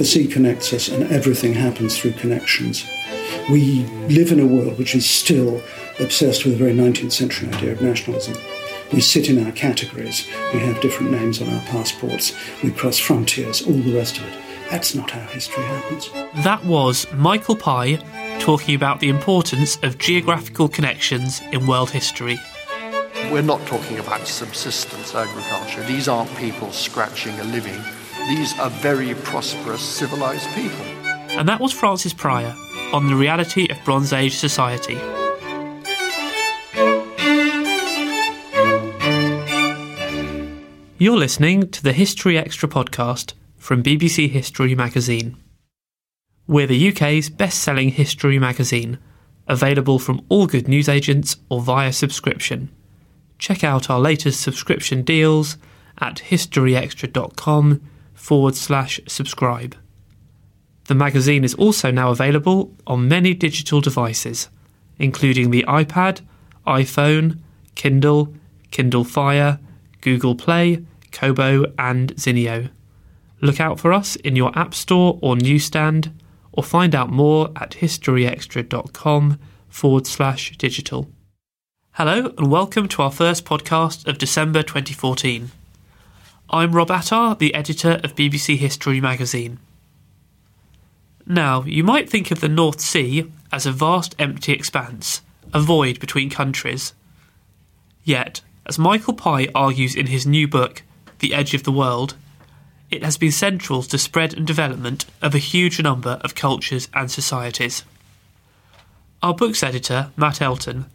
The sea connects us, and everything happens through connections. We live in a world which is still obsessed with a very 19th century idea of nationalism. We sit in our categories, we have different names on our passports, we cross frontiers, all the rest of it. That's not how history happens. That was Michael Pye talking about the importance of geographical connections in world history. We're not talking about subsistence agriculture. These aren't people scratching a living. These are very prosperous, civilized people. And that was Francis Pryor on the reality of Bronze Age society. You're listening to the History Extra podcast from BBC History magazine. We're the UK's best selling history magazine, available from all good newsagents or via subscription. Check out our latest subscription deals at historyextra.com forward slash subscribe. The magazine is also now available on many digital devices, including the iPad, iPhone, Kindle, Kindle Fire, Google Play, Kobo, and Zinio. Look out for us in your App Store or newsstand, or find out more at historyextra.com forward slash digital. Hello, and welcome to our first podcast of December 2014. I'm Rob Attar, the editor of BBC History magazine. Now, you might think of the North Sea as a vast empty expanse, a void between countries. Yet, as Michael Pye argues in his new book, The Edge of the World, it has been central to the spread and development of a huge number of cultures and societies. Our book's editor, Matt Elton,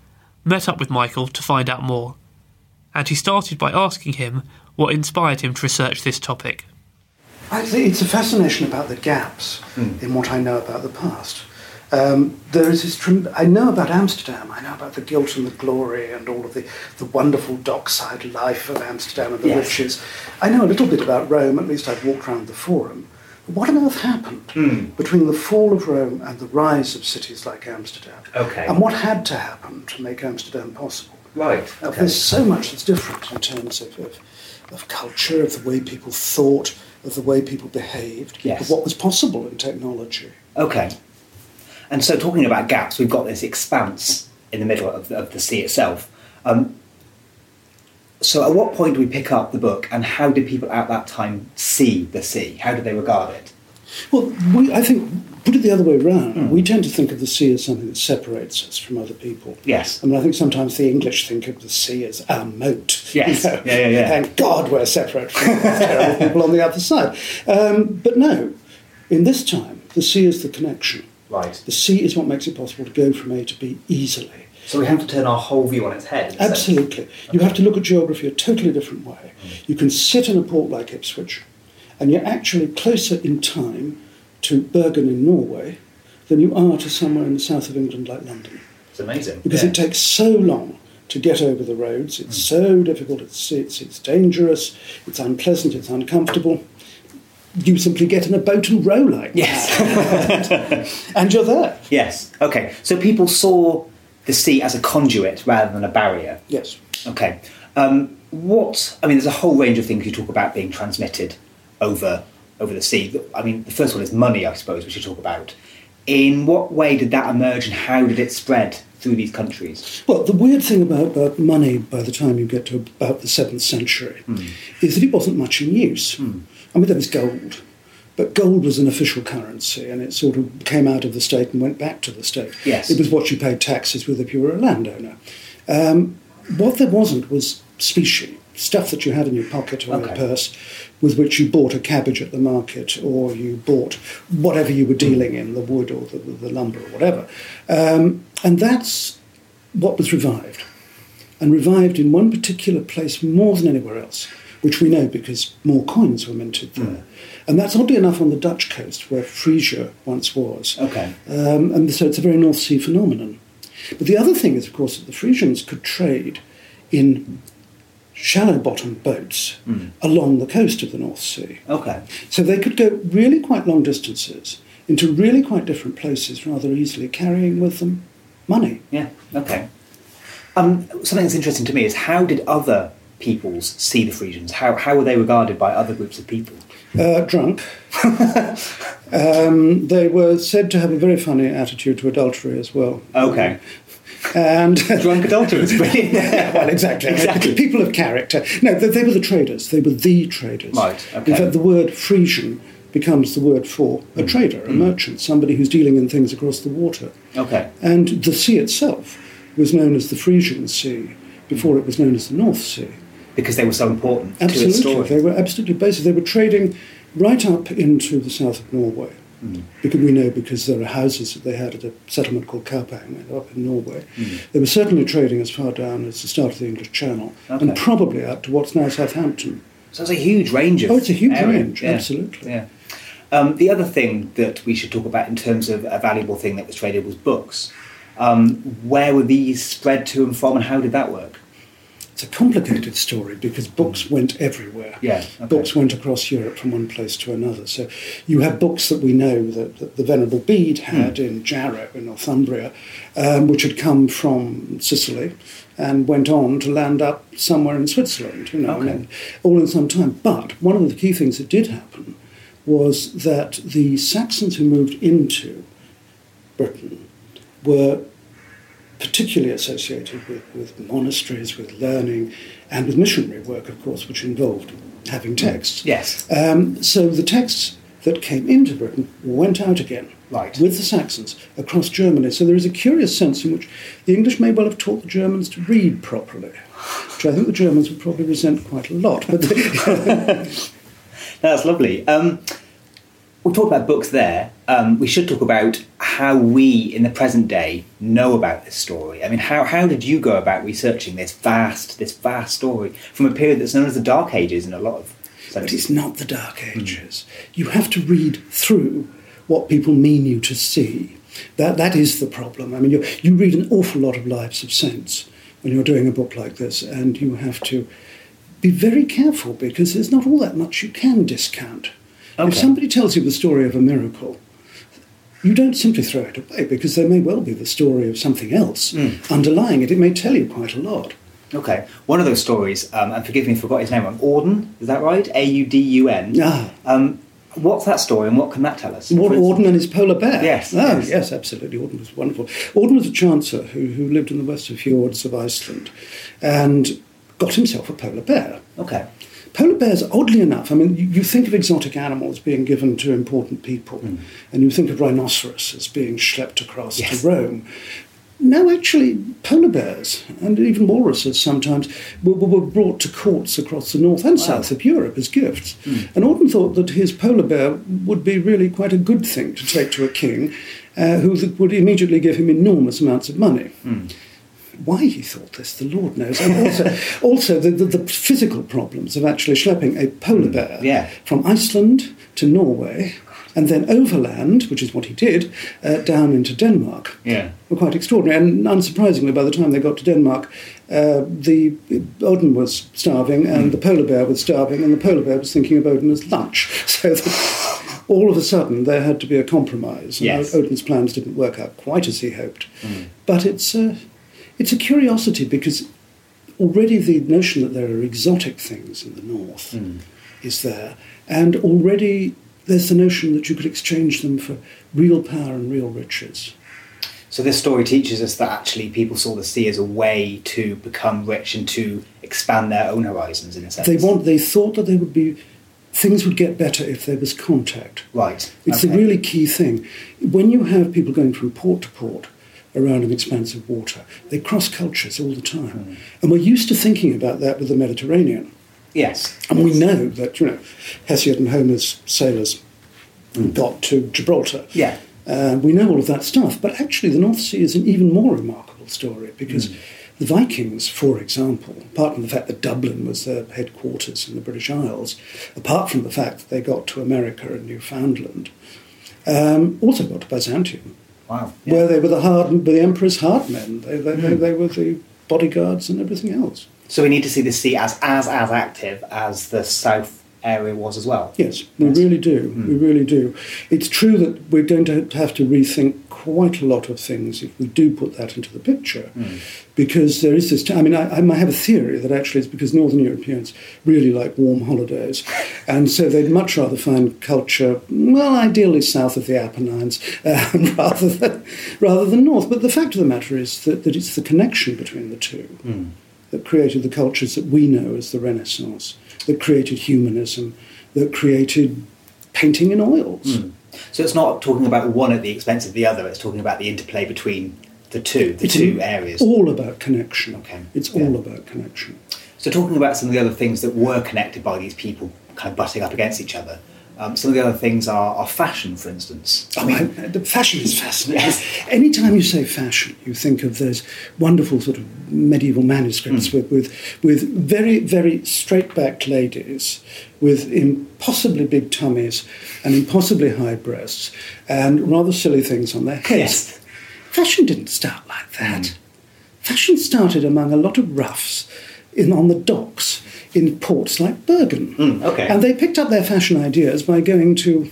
met up with Michael to find out more, and he started by asking him what inspired him to research this topic. I think it's a fascination about the gaps Hmm. in what I know about the past. Um, there is this. Trem- I know about Amsterdam. I know about the guilt and the glory and all of the, the wonderful dockside life of Amsterdam and the Yes. riches. I know a little bit about Rome. At least I've walked around the Forum. But what on earth happened Hmm. between the fall of Rome and the rise of cities like Amsterdam? Okay. And what had to happen to make Amsterdam possible? Right. Uh, Okay. There's so much that's different in terms of, of, of culture, of the way people thought, of the way people behaved, Yes. of what was possible in technology. Okay. And so, talking about gaps, we've got this expanse in the middle of the, of the sea itself. Um, so, at what point do we pick up the book, and how did people at that time see the sea? How did they regard it? Well, we, I think put it the other way around, we tend to think of the sea as something that separates us from other people. Yes. I mean, I think sometimes the English think of the sea as our moat. Yes. Yeah, yeah, yeah. Thank God we're separate from terrible people on the other side. Um, but no, in this time, the sea is the connection. Right. The sea is what makes it possible to go from A to B easily. So we have to turn our whole view on its head. in a sense. Absolutely. You have to look at geography a totally different way. Mm. You can sit in a port like Ipswich, and you're actually closer in time to Bergen in Norway than you are to somewhere in the south of England like London. It's amazing. Because yeah. it takes so long to get over the roads. It's mm. so difficult. It's, it's, it's dangerous. It's unpleasant. It's uncomfortable. You simply get in a boat and row like Yes. and you're there. yes. Okay. So people saw the sea as a conduit rather than a barrier. Yes. Okay. Um, what? I mean, there's a whole range of things you talk about being transmitted over over the sea. I mean, the first one is money, I suppose, we should talk about. In what way did that emerge, and how did it spread through these countries? Well, the weird thing about, about money by the time you get to about the 7th century is that it wasn't much in use. I mean, there was gold, but gold was an official currency and it sort of came out of the state and went back to the state. Yes. It was what you paid taxes with if you were a landowner. Um, what there wasn't was specie, stuff that you had in your pocket or Okay. your purse with which you bought a cabbage at the market or you bought whatever you were dealing in, the wood or the, the lumber or whatever. Um, and that's what was revived. And revived in one particular place more than anywhere else, which we know because more coins were minted there. And that's oddly enough on the Dutch coast where Frisia once was. Okay. Um, and so it's a very North Sea phenomenon. But the other thing is, of course, that the Frisians could trade in shallow bottom boats along the coast of the North Sea. Okay. So they could go really quite long distances into really quite different places rather easily, carrying with them money. Yeah. Okay. Um, something that's interesting to me is how did other peoples see the Frisians? How how were they regarded by other groups of people? Uh, drunk. um, they were said to have a very funny attitude to adultery as well. Okay. And Drunk adulterers. Brilliant. well, exactly. Exactly. People of character. No, they, they were the traders. They were the traders. Right, okay. In fact, the word Frisian becomes the word for a Mm. trader, a merchant, somebody who's dealing in things across the water. Okay. And the sea itself was known as the Frisian Sea before it was known as the North Sea. Because they were so important Absolutely, story. they were absolutely basic. They were trading right up into the south of Norway. Mm. Because we know because there are houses that they had at a settlement called Kaupang up in Norway. Mm. They were certainly trading as far down as the start of the English Channel and probably up to what's now Southampton. So it's a huge range of. Oh, it's a huge area. range, Yeah. absolutely. Yeah. Um, the other thing that we should talk about in terms of a valuable thing that was traded was books. Um, where were these spread to and from, and how did that work? It's a complicated story because books went everywhere. Yeah, okay. Books went across Europe from one place to another. So you have books that we know that, that the Venerable Bede had in Jarrow in Northumbria, um, which had come from Sicily and went on to land up somewhere in Switzerland, you know, Okay. and all in some time. But one of the key things that did happen was that the Saxons who moved into Britain were particularly associated with, with monasteries, with learning, and with missionary work, of course, which involved having texts. Yes. Um, so the texts that came into Britain went out again Right. with the Saxons across Germany. So there is a curious sense in which the English may well have taught the Germans to read properly, which I think the Germans would probably resent quite a lot. But That's lovely. Um, we talked about books there. Um, we should talk about how we, in the present day, know about this story. I mean, how, how did you go about researching this vast, this vast story from a period that's known as the Dark Ages in a lot of But it's not the Dark Ages. You have to read through what people mean you to see. That, that is the problem. I mean, you, you read an awful lot of Lives of Saints when you're doing a book like this, and you have to be very careful because there's not all that much you can discount. If somebody tells you the story of a miracle, you don't simply throw it away because there may well be the story of something else underlying it. It may tell you quite a lot. Okay, one of those stories, um, and forgive me if I forgot his name wrong, Audun, is that right? A U D U N. Ah. Um, what's that story and what can that tell us? What, Audun and his polar bear? Yes, Oh, yes. yes, absolutely. Audun was wonderful. Audun was a chancer who, who lived in the western fjords of Iceland and got himself a polar bear. Okay. Polar bears, oddly enough, I mean, you, you think of exotic animals being given to important people, Hmm. and you think of rhinoceros as being schlepped across Yes. to Rome. No, actually, polar bears and even walruses sometimes were, were brought to courts across the north and south of Europe as gifts. And Audun thought that his polar bear would be really quite a good thing to take to a king uh, who would immediately give him enormous amounts of money. Why he thought this, the Lord knows. And also, also the, the, the physical problems of actually schlepping a polar bear yeah. from Iceland to Norway and then overland, which is what he did, uh, down into Denmark Yeah. were quite extraordinary. And unsurprisingly, by the time they got to Denmark, uh, the Audun was starving, and the polar bear was starving, and the polar bear was thinking of Audun as lunch. So all of a sudden, there had to be a compromise. And Yes. Audun's plans didn't work out quite as he hoped. But it's a, it's a curiosity because already the notion that there are exotic things in the north hmm. is there, and already there's the notion that you could exchange them for real power and real riches. So this story teaches us that actually people saw the sea as a way to become rich and to expand their own horizons in a sense. They want. They thought that they would be. Things would get better if there was contact. right. It's okay. a really key thing. When you have people going from port to port around an expanse of water, they cross cultures all the time, and we're used to thinking about that with the Mediterranean. yes. And we know that you know Hesiod and Homer's sailors got to Gibraltar. Yeah. Uh, we know all of that stuff, but actually, the North Sea is an even more remarkable story because the Vikings, for example, apart from the fact that Dublin was their headquarters in the British Isles, apart from the fact that they got to America and Newfoundland, um, also got to Byzantium, Wow. where they were the hard, the emperor's hard men. They, they, they, hmm. they were the bodyguards and everything else. So we need to see the sea as as as active as the south area was as well. Yes, we really do. Hmm. We really do. It's true that we're going to have to rethink quite a lot of things if we do put that into the picture, hmm. because there is this. I mean, I, I have a theory that actually it's because Northern Europeans really like warm holidays, and so they'd much rather find culture, well, ideally south of the Apennines, um, rather than rather than north. But the fact of the matter is that, that it's the connection between the two hmm. that created the cultures that we know as the Renaissance, that created humanism, that created painting in oils. Hmm. So it's not talking about one at the expense of the other. It's talking about the interplay between the two, the It's two areas. all about connection. Okay. It's Yeah. all about connection. So talking about some of the other things that were connected by these people kind of butting up against each other. Um, some of the other things are, are fashion, for instance. I mean, the fashion is fascinating. Anytime you say fashion, you think of those wonderful sort of medieval manuscripts with, with, with very, very straight backed ladies with impossibly big tummies and impossibly high breasts and rather silly things on their heads. Yes. Fashion didn't start like that. Fashion started among a lot of roughs in, on the docks in ports like Bergen. okay. And they picked up their fashion ideas by going to,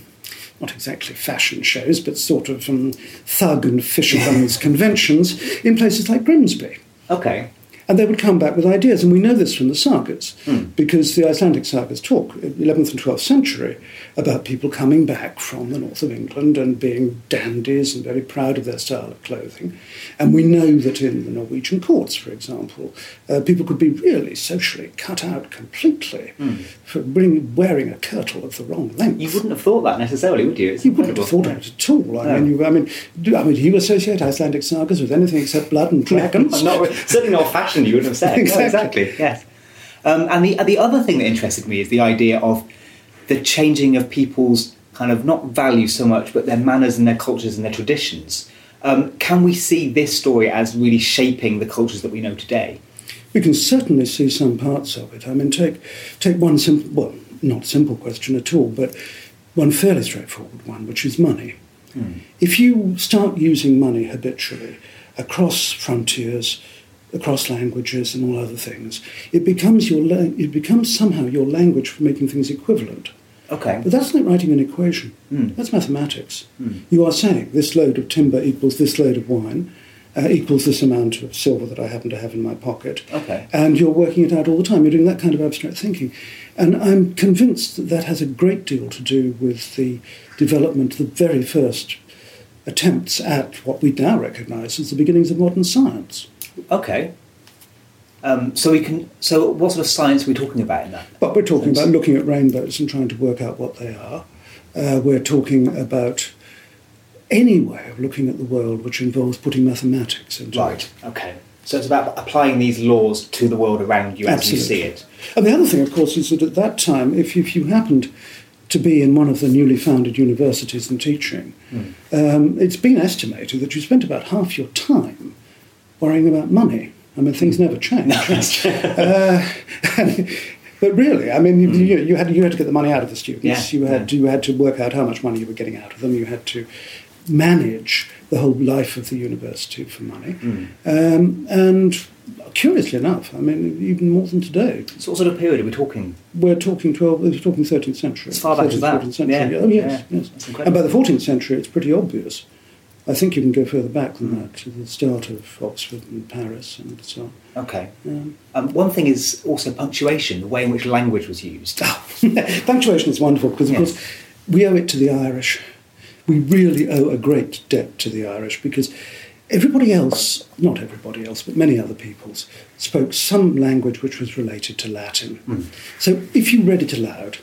not exactly fashion shows, but sort of um, thug and fishermen's conventions in places like Grimsby. Okay. And they would come back with ideas, and we know this from the sagas, hmm. because the Icelandic sagas talk, uh, 11th and 12th century, about people coming back from the north of England and being dandies and very proud of their style of clothing. And we know that in the Norwegian courts, for example, uh, people could be really socially cut out completely hmm. for bring, wearing a kirtle of the wrong length. You wouldn't have thought that necessarily, would you? It's You wouldn't have thought of it at all. I No. mean, you, I mean, do, I mean, do you associate Icelandic sagas with anything except blood and dragons? not, certainly not fashion, you wouldn't have said. No, Exactly. exactly, yes. Um, and the, the other thing that interested me is the idea of the changing of people's kind of not values so much, but their manners and their cultures and their traditions. Um, can we see this story as really shaping the cultures that we know today? We can certainly see some parts of it. I mean, take take one simple, well, not simple question at all, but one fairly straightforward one, which is money. If you start using money habitually across frontiers, across languages, and all other things, it becomes your la- it becomes somehow your language for making things equivalent. Okay. But that's like writing an equation. That's mathematics. You are saying this load of timber equals this load of wine, uh, equals this amount of silver that I happen to have in my pocket. Okay. And you're working it out all the time. You're doing that kind of abstract thinking. And I'm convinced that that has a great deal to do with the development, the very first attempts at what we now recognise as the beginnings of modern science. Okay. Um, so we can. So what sort of science are we talking about in that? But we're talking about looking at rainbows and trying to work out what they are. Uh, we're talking about any way of looking at the world which involves putting mathematics into Right. it. Okay. So it's about applying these laws to the world around you as you see it. And the other thing, of course, is that at that time, if you, if you happened to be in one of the newly founded universities and teaching, um, it's been estimated that you spent about half your time worrying about money. I mean, things never change. uh, but really, I mean, you, you, you had you had to get the money out of the students. Yeah, You had you had to work out how much money you were getting out of them. You had to manage the whole life of the university for money. Um, and curiously enough, I mean, even more than today, So what sort of period are we talking? we're talking 12, we're talking 13th century. As far back as 13th, that? 14th century. Yeah, Oh, yes, yeah. yes. And by the 14th century, it's pretty obvious. I think you can go further back than that, to the start of Oxford and Paris and so on. Okay. Um, Um, one thing is also punctuation, the way in which language was used. Punctuation is wonderful because, of Yes. course, we owe it to the Irish. We really owe a great debt to the Irish because everybody else, not everybody else, but many other peoples, spoke some language which was related to Latin. So if you read it aloud,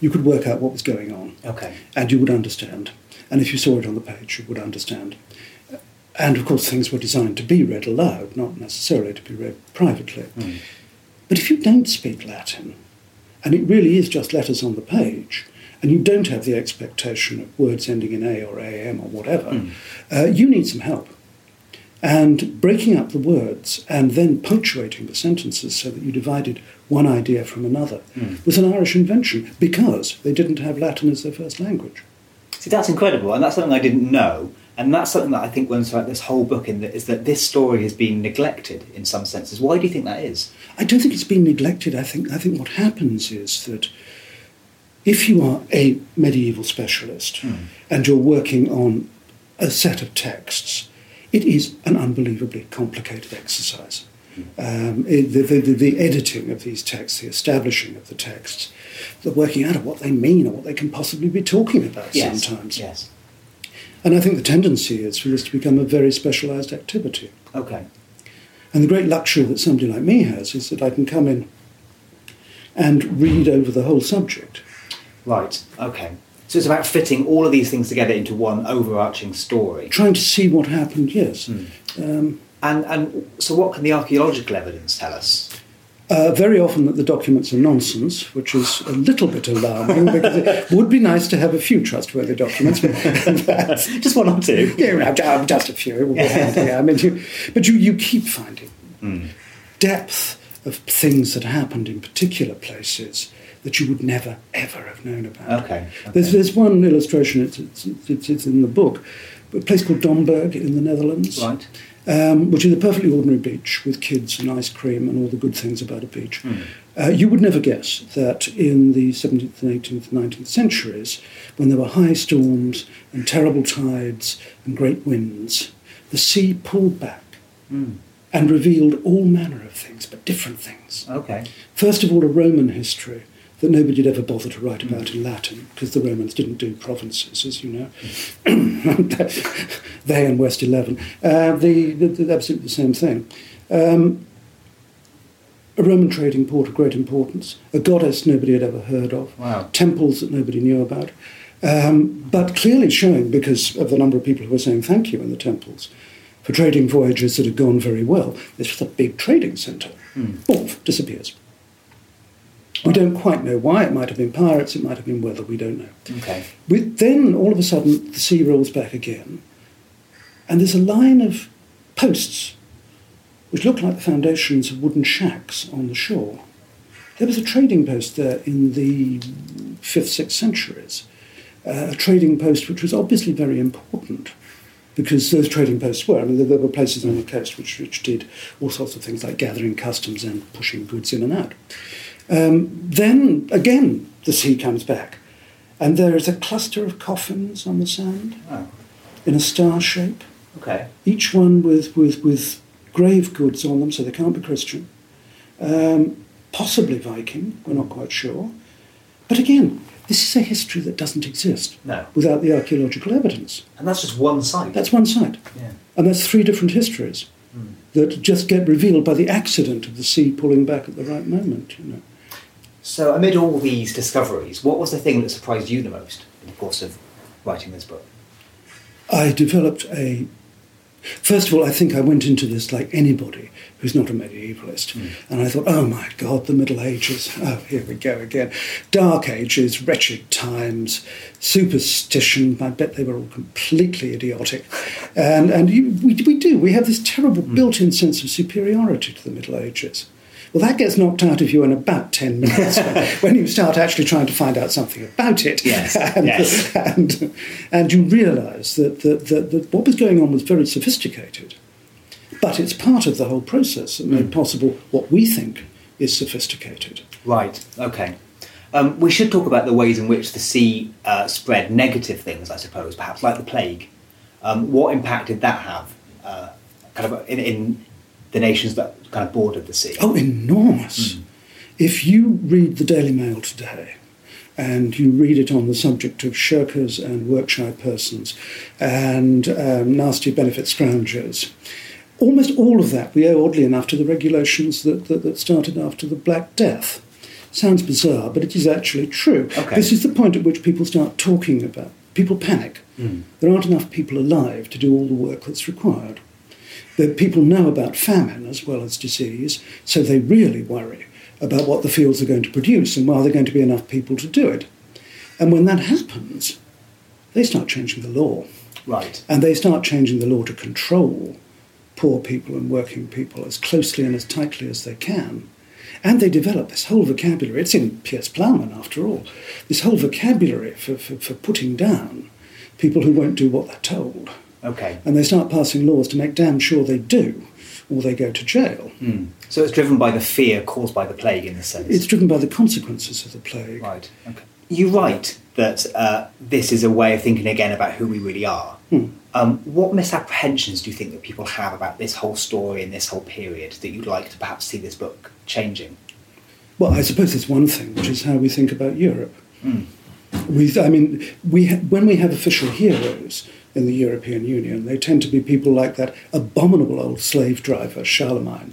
you could work out what was going on Okay. and you would understand. And if you saw it on the page, you would understand. And of course, things were designed to be read aloud, not necessarily to be read privately. Hmm. But if you don't speak Latin, and it really is just letters on the page, and you don't have the expectation of words ending in A or AM or whatever, hmm. uh, you need some help. And breaking up the words and then punctuating the sentences so that you divided one idea from another hmm. was an Irish invention because they didn't have Latin as their first language. See, that's incredible, and that's something I didn't know. And that's something that I think when like this whole book in that is that this story has been neglected in some senses. Why do you think that is? I don't think it's been neglected. I think I think what happens is that if you are a medieval specialist and you're working on a set of texts, it is an unbelievably complicated exercise. Um, it- the, the, the editing of these texts, the establishing of the texts, the working out of what they mean or what they can possibly be talking about sometimes. Yes. And I think the tendency is for this to become a very specialised activity. Okay. And the great luxury that somebody like me has is that I can come in and read over the whole subject. Right. Okay. So it's about fitting all of these things together into one overarching story. Trying to see what happened, yes. Um, And and so what can the archaeological evidence tell us? Uh, very often that the documents are nonsense, which is a little bit alarming because it would be nice to have a few trustworthy documents. But Just one or two. yeah, well, ju- just a few. it would be handy, yeah. I mean, you, but you, you keep finding depth of things that happened in particular places that you would never ever have known about. Okay, There's there's one illustration. It's, it's, it's, it's in the book, a place called Domburg in the Netherlands, Right. Um, which is a perfectly ordinary beach with kids and ice cream and all the good things about a beach. Uh, you would never guess that in the 17th and 18th and 19th centuries, when there were high storms and terrible tides and great winds, the sea pulled back and revealed all manner of things, but different things. Okay. First of all, a Roman history that nobody had ever bothered to write about in Latin, because the Romans didn't do provinces, as you know. they and West 11. Uh, the, the, the, absolutely the same thing. Um, a Roman trading port of great importance, a goddess nobody had ever heard of, Wow. temples that nobody knew about, um, but clearly showing, because of the number of people who were saying thank you in the temples, for trading voyages that had gone very well. This was a big trading centre. Boom, disappears. We don't quite know why. It might have been pirates, it might have been weather, we don't know. Okay. We, then, all of a sudden, the sea rolls back again, and there's a line of posts which look like the foundations of wooden shacks on the shore. There was a trading post there in the 5th, 6th centuries, uh, a trading post which was obviously very important because those trading posts were. I mean, there, there were places on the coast which, which did all sorts of things like gathering customs and pushing goods in and out. Um, then again, the sea comes back, and there is a cluster of coffins on the sand Oh. in a star shape, Okay. each one with, with, with grave goods on them, so they can't be Christian. Um, possibly Viking, we're not quite sure. But again, this is a history that doesn't exist No. without the archaeological evidence. And that's just one site. That's one site. yeah. And that's three different histories. Hmm. that just get revealed by the accident of the sea pulling back at the right moment. You know. So, amid all these discoveries, what was the thing that surprised you the most in the course of writing this book? I developed a. First of all, I think I went into this like anybody who's not a medievalist. Mm. And I thought, oh my God, the Middle Ages. Oh, here we go again. Dark Ages, wretched times, superstition. I bet they were all completely idiotic. And, and you, we, we do. We have this terrible mm. built in sense of superiority to the Middle Ages. Well, that gets knocked out of you in about 10 minutes when you start actually trying to find out something about it. Yes. and, yes. and, and you realise that, that, that, that what was going on was very sophisticated. But it's part of the whole process that made mm. possible what we think is sophisticated. Right, okay. Um, we should talk about the ways in which the sea uh, spread negative things, I suppose, perhaps like the plague. Um, what impact did that have uh, kind of in, in the nations that kind of bordered the sea? Oh, enormous. Mm. If you read the Daily Mail today, and you read it on the subject of shirkers and work-shy persons and um, nasty benefit scroungers. Almost all of that we owe, oddly enough, to the regulations that, that, that started after the Black Death. Sounds bizarre, but it is actually true. Okay. This is the point at which people start talking about. People panic. Mm. There aren't enough people alive to do all the work that's required. The people know about famine as well as disease, so they really worry about what the fields are going to produce and are there going to be enough people to do it. And when that happens, they start changing the law. Right. And they start changing the law to control poor people and working people as closely and as tightly as they can. And they develop this whole vocabulary. It's in Piers Plowman, after all. This whole vocabulary for, for, for putting down people who won't do what they're told. Okay. And they start passing laws to make damn sure they do, or they go to jail. Mm. So it's driven by the fear caused by the plague, in a sense. It's driven by the consequences of the plague. Right. Okay. You write that uh, this is a way of thinking again about who we really are. Hmm. Um, what misapprehensions do you think that people have about this whole story and this whole period that you'd like to perhaps see this book changing? Well, I suppose there's one thing, which is how we think about Europe. Mm. We, I mean, we ha- when we have official heroes, in the European Union. They tend to be people like that abominable old slave driver, Charlemagne,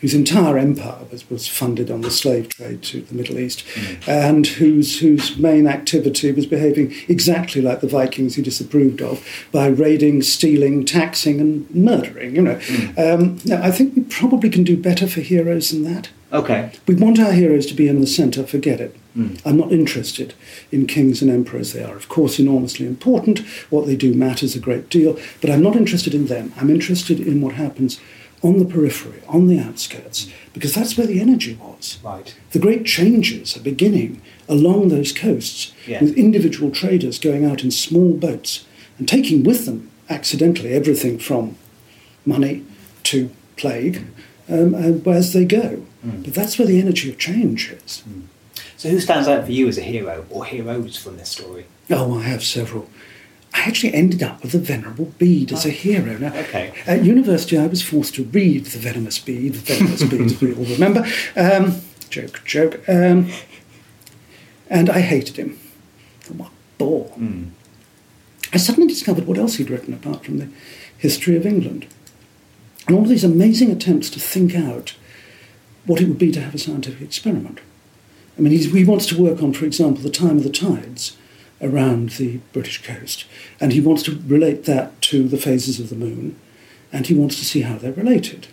whose entire empire was, was funded on the slave trade to the Middle East, mm. and whose, whose main activity was behaving exactly like the Vikings he disapproved of by raiding, stealing, taxing, and murdering. You know, mm. um, now, I think we probably can do better for heroes than that. Okay. We want our heroes to be in the centre, forget it. Mm. I'm not interested in kings and emperors. They are, of course, enormously important. What they do matters a great deal, but I'm not interested in them. I'm interested in what happens on the periphery, on the outskirts, mm. because that's where the energy was. Right. The great changes are beginning along those coasts Yeah. with individual traders going out in small boats and taking with them accidentally everything from money to plague um, and as they go. Mm. But that's where the energy of change is. So who stands out for you as a hero or heroes from this story? Oh, I have several. I actually ended up with the Venerable Bede as a hero. Now, Okay. At university, I was forced to read the Venomous Bede, the Venomous Bede, as we all remember. Um, joke, joke. Um, and I hated him. What bore. Mm. I suddenly discovered what else he'd written apart from the history of England. And all these amazing attempts to think out what it would be to have a scientific experiment. I mean, he wants to work on, for example, the time of the tides around the British coast, and he wants to relate that to the phases of the moon, and he wants to see how they're related.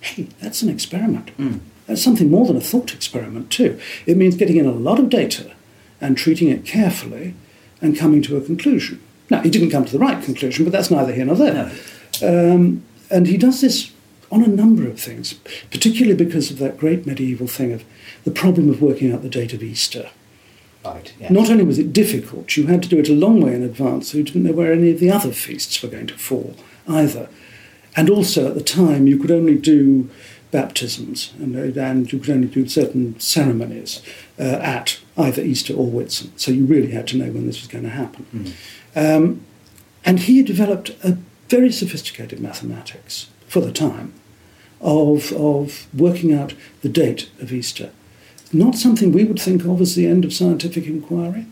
Hey, that's an experiment. Mm. That's something more than a thought experiment, too. It means getting in a lot of data and treating it carefully and coming to a conclusion. Now, he didn't come to the right conclusion, but that's neither here nor there. Um, and he does this on a number of things, particularly because of that great medieval thing of the problem of working out the date of Easter. Right. Yeah. Not only was it difficult, you had to do it a long way in advance, so you didn't know where any of the other feasts were going to fall either. And also at the time, you could only do baptisms and, and you could only do certain ceremonies uh, at either Easter or Whitsun. So you really had to know when this was going to happen. Um, and he developed a very sophisticated mathematics for the time of, of working out the date of Easter. Not something we would think of as the end of scientific inquiry,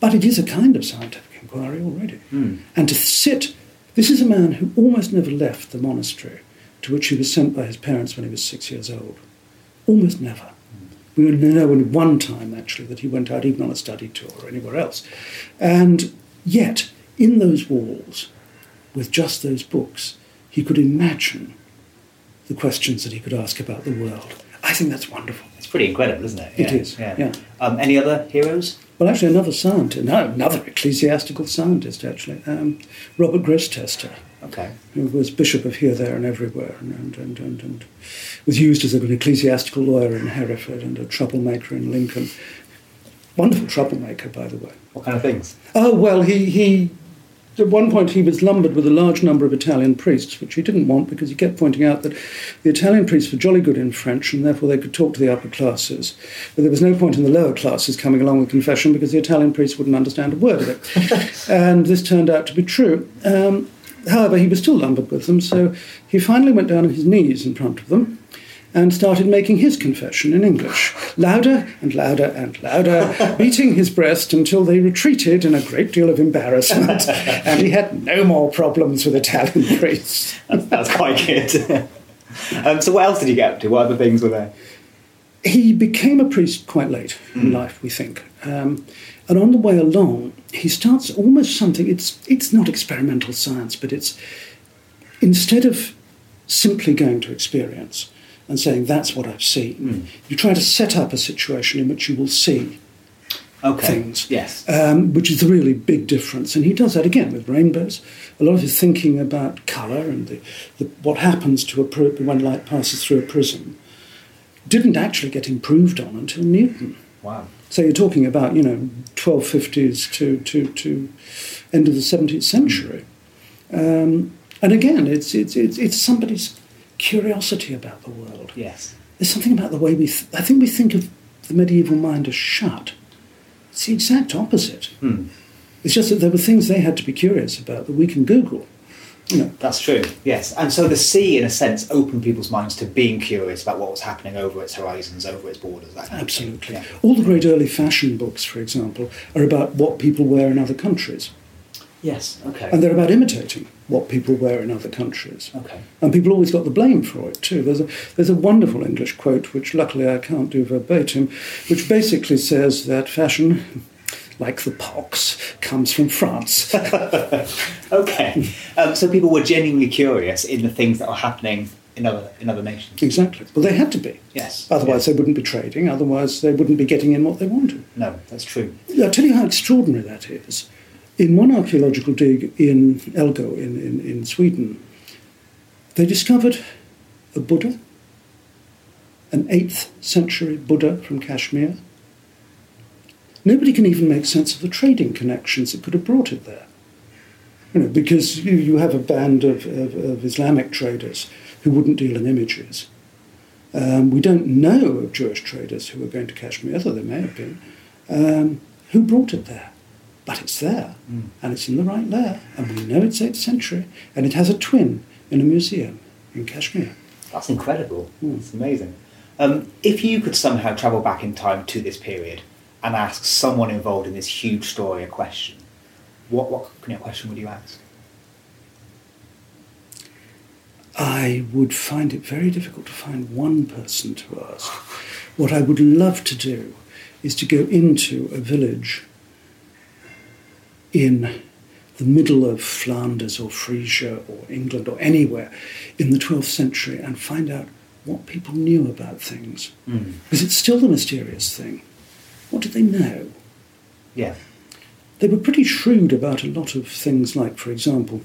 but it is a kind of scientific inquiry already. Mm. And to sit, this is a man who almost never left the monastery to which he was sent by his parents when he was six years old. Almost never. We only know only one time, actually, that he went out even on a study tour or anywhere else. And yet, in those walls, with just those books, he could imagine the questions that he could ask about the world. I think that's wonderful. It's pretty incredible, isn't it? It is, yeah. Um, any other heroes? Well, actually, another scientist, no, another ecclesiastical scientist, actually, um, Robert Grosseteste, Okay. who was bishop of here, there, and everywhere, and, and, and, and, and was used as an ecclesiastical lawyer in Hereford and a troublemaker in Lincoln. Wonderful troublemaker, by the way. What kind of things? Oh, well, he, he at one point he was lumbered with a large number of Italian priests, which he didn't want because he kept pointing out that the Italian priests were jolly good in French and therefore they could talk to the upper classes. But there was no point in the lower classes coming along with confession because the Italian priests wouldn't understand a word of it. and this turned out to be true. Um, however, he was still lumbered with them, so he finally went down on his knees in front of them and started making his confession in English, louder and louder and louder, beating his breast until they retreated in a great deal of embarrassment, and he had no more problems with Italian priests. That's, that's quite good. um, so, what else did he get up to? What other things were there? He became a priest quite late in life, we think. Um, and on the way along, he starts almost something, it's, it's not experimental science, but it's instead of simply going to experience and saying, that's what I've seen, you try to set up a situation in which you will see Okay. things. Yes. Um, which is the really big difference. And he does that again with rainbows. A lot of his thinking about colour and the, the, what happens to a pri- when light passes through a prism didn't actually get improved on until Newton. Wow. So you're talking about, you know, 1250s to, to, to end of the 17th century. Um, and again, it's, it's, it's, it's somebody's curiosity about the world. Yes. There's something about the way we, th- I think we think of the medieval mind as shut. It's the exact opposite. Hmm. It's just that there were things they had to be curious about that we can Google. You know, That's true, yes. And so the sea, in a sense, opened people's minds to being curious about what was happening over its horizons, over its borders. That kind of thing. absolutely. Yeah. All the great early fashion books, for example, are about what people wear in other countries. Yes, okay. And they're about imitating what people wear in other countries. Okay. And people always got the blame for it too. There's a, there's a wonderful English quote, which luckily I can't do verbatim, which basically says that fashion, like the pox, comes from France. Okay. Um, so people were genuinely curious in the things that were happening in other in other nations. exactly. Well, they had to be. Yes. Otherwise, Yeah. they wouldn't be trading. Otherwise, they wouldn't be getting in what they wanted. No, that's true. I'll tell you how extraordinary that is. In one archaeological dig in Helgö in, in, in Sweden, they discovered a Buddha, an 8th century Buddha from Kashmir. Nobody can even make sense of the trading connections that could have brought it there. You know, because you, you have a band of, of, of Islamic traders who wouldn't deal in images. Um, we don't know of Jewish traders who were going to Kashmir, though there may have been. Um, who brought it there? But it's there, and it's in the right layer, and we know it's 8th century, and it has a twin in a museum in Kashmir. That's incredible. It's amazing. Um, if you could somehow travel back in time to this period and ask someone involved in this huge story a question, what what kind of question would you ask? I would find it very difficult to find one person to ask. What I would love to do is to go into a village in the middle of Flanders or Frisia or England or anywhere in the 12th century and find out what people knew about things. Hmm. Because it's still the mysterious thing. What did they know? Yeah. They were pretty shrewd about a lot of things, like, for example,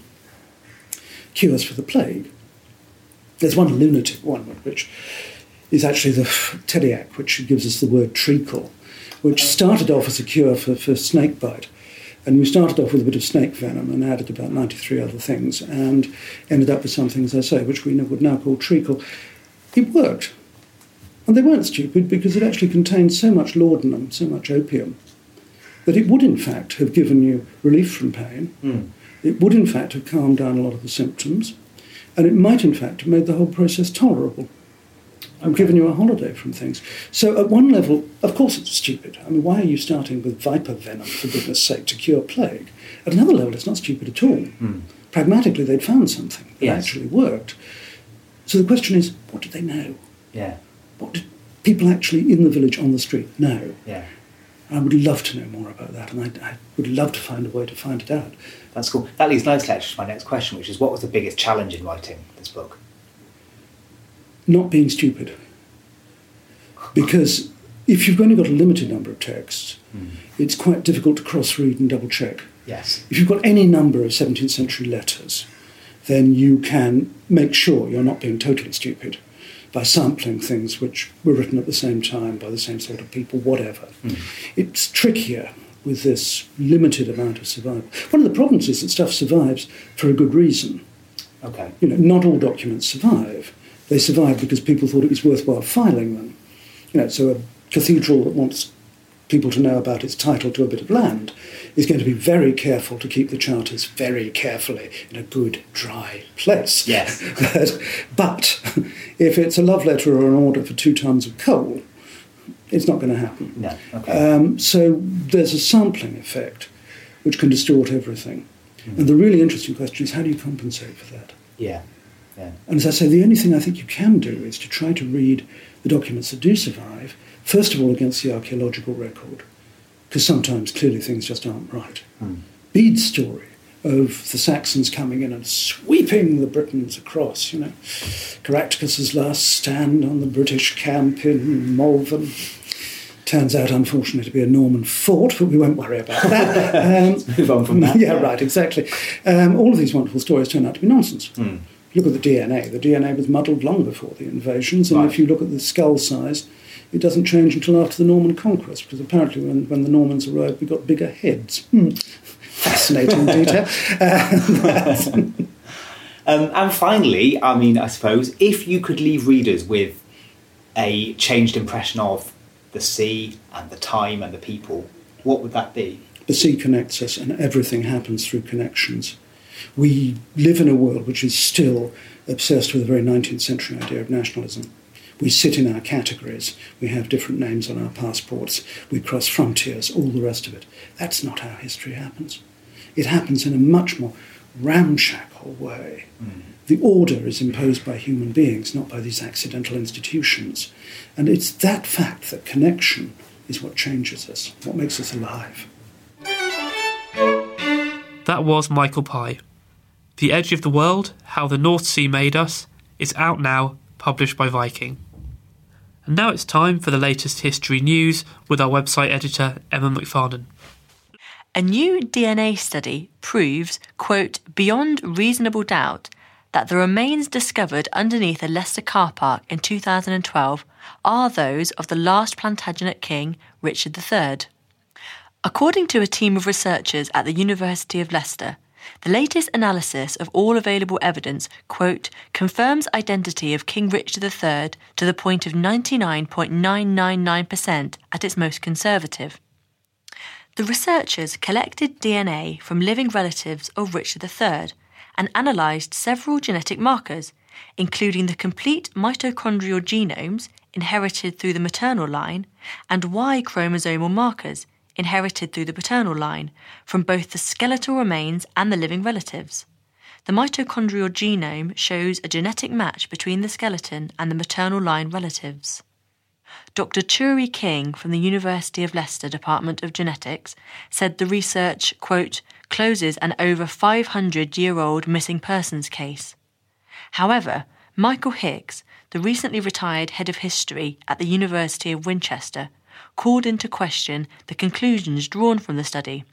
cures for the plague. There's one lunatic one, which is actually the theriac, which gives us the word treacle, which uh-huh. started off as a cure for, for snake bite. And we started off with a bit of snake venom and added about 93 other things and ended up with something, as I say, which we would now call treacle. It worked. And they weren't stupid because it actually contained so much laudanum, so much opium, that it would in fact have given you relief from pain. Hmm. It would in fact have calmed down a lot of the symptoms. And it might in fact have made the whole process tolerable and giving you a holiday from things. So at one level, of course it's stupid. I mean, why are you starting with viper venom, for goodness sake, to cure plague? At another level, it's not stupid at all. Hmm. Pragmatically, they'd found something that Yes. actually worked. So the question is, what did they know? Yeah. What did people actually in the village on the street know? Yeah. I would love to know more about that, and I, I would love to find a way to find it out. That's cool. That leads nicely actually to my next question, which is what was the biggest challenge in writing this book? Not being stupid. Because if you've only got a limited number of texts, hmm. it's quite difficult to cross read and double check. Yes. If you've got any number of 17th century letters, then you can make sure you're not being totally stupid by sampling things which were written at the same time by the same sort of people, whatever. Hmm. It's trickier with this limited amount of survival. One of the problems is that stuff survives for a good reason. Okay. You know, not all documents survive. They survive because people thought it was worthwhile filing them. You know, so a cathedral that wants people to know about its title to a bit of land is going to be very careful to keep the charters very carefully in a good, dry place. Yes. but, but if it's a love letter or an order for two tons of coal, it's not going to happen. No. Okay. Um, so there's a sampling effect which can distort everything. And the really interesting question is how do you compensate for that? yeah. Yeah. And as I say, the only thing I think you can do is to try to read the documents that do survive, first of all against the archaeological record, because sometimes clearly things just aren't right. Bede's story of the Saxons coming in and sweeping the Britons across, you know, Caractacus's last stand on the British camp in Malvern. Turns out, unfortunately, to be a Norman fort, but we won't worry about that. Um, Move on from that. yeah, right, exactly. Um, all of these wonderful stories turn out to be nonsense. Look at the DNA. The DNA was muddled long before the invasions, and Right. if you look at the skull size, it doesn't change until after the Norman conquest, because apparently when, when the Normans arrived, we got bigger heads. Hmm. Fascinating detail. Um, and finally, I mean, I suppose, if you could leave readers with a changed impression of the sea and the time and the people, what would that be? the sea connects us, and everything happens through connections. We live in a world which is still obsessed with a very 19th century idea of nationalism. We sit in our categories, we have different names on our passports, we cross frontiers, all the rest of it. That's not how history happens. It happens in a much more ramshackle way. Hmm. The order is imposed by human beings, not by these accidental institutions. And it's that fact that connection is what changes us, what makes us alive. That was Michael Pye. The Edge of the World How the North Sea Made Us is out now, published by Viking. And now it's time for the latest history news with our website editor, Emma McFarlane. A new DNA study proves, quote, beyond reasonable doubt that the remains discovered underneath a Leicester car park in 2012 are those of the last Plantagenet king, Richard III. According to a team of researchers at the University of Leicester, the latest analysis of all available evidence, quote, confirms identity of King Richard III to the point of 99.999% at its most conservative. The researchers collected DNA from living relatives of Richard III and analysed several genetic markers, including the complete mitochondrial genomes inherited through the maternal line and Y chromosomal markers inherited through the paternal line from both the skeletal remains and the living relatives. The mitochondrial genome shows a genetic match between the skeleton and the maternal line relatives. Dr. Turi King from the University of Leicester Department of Genetics said the research, quote, closes an over 500 year old missing persons case. However, Michael Hicks, the recently retired head of history at the University of Winchester, called into question the conclusions drawn from the study.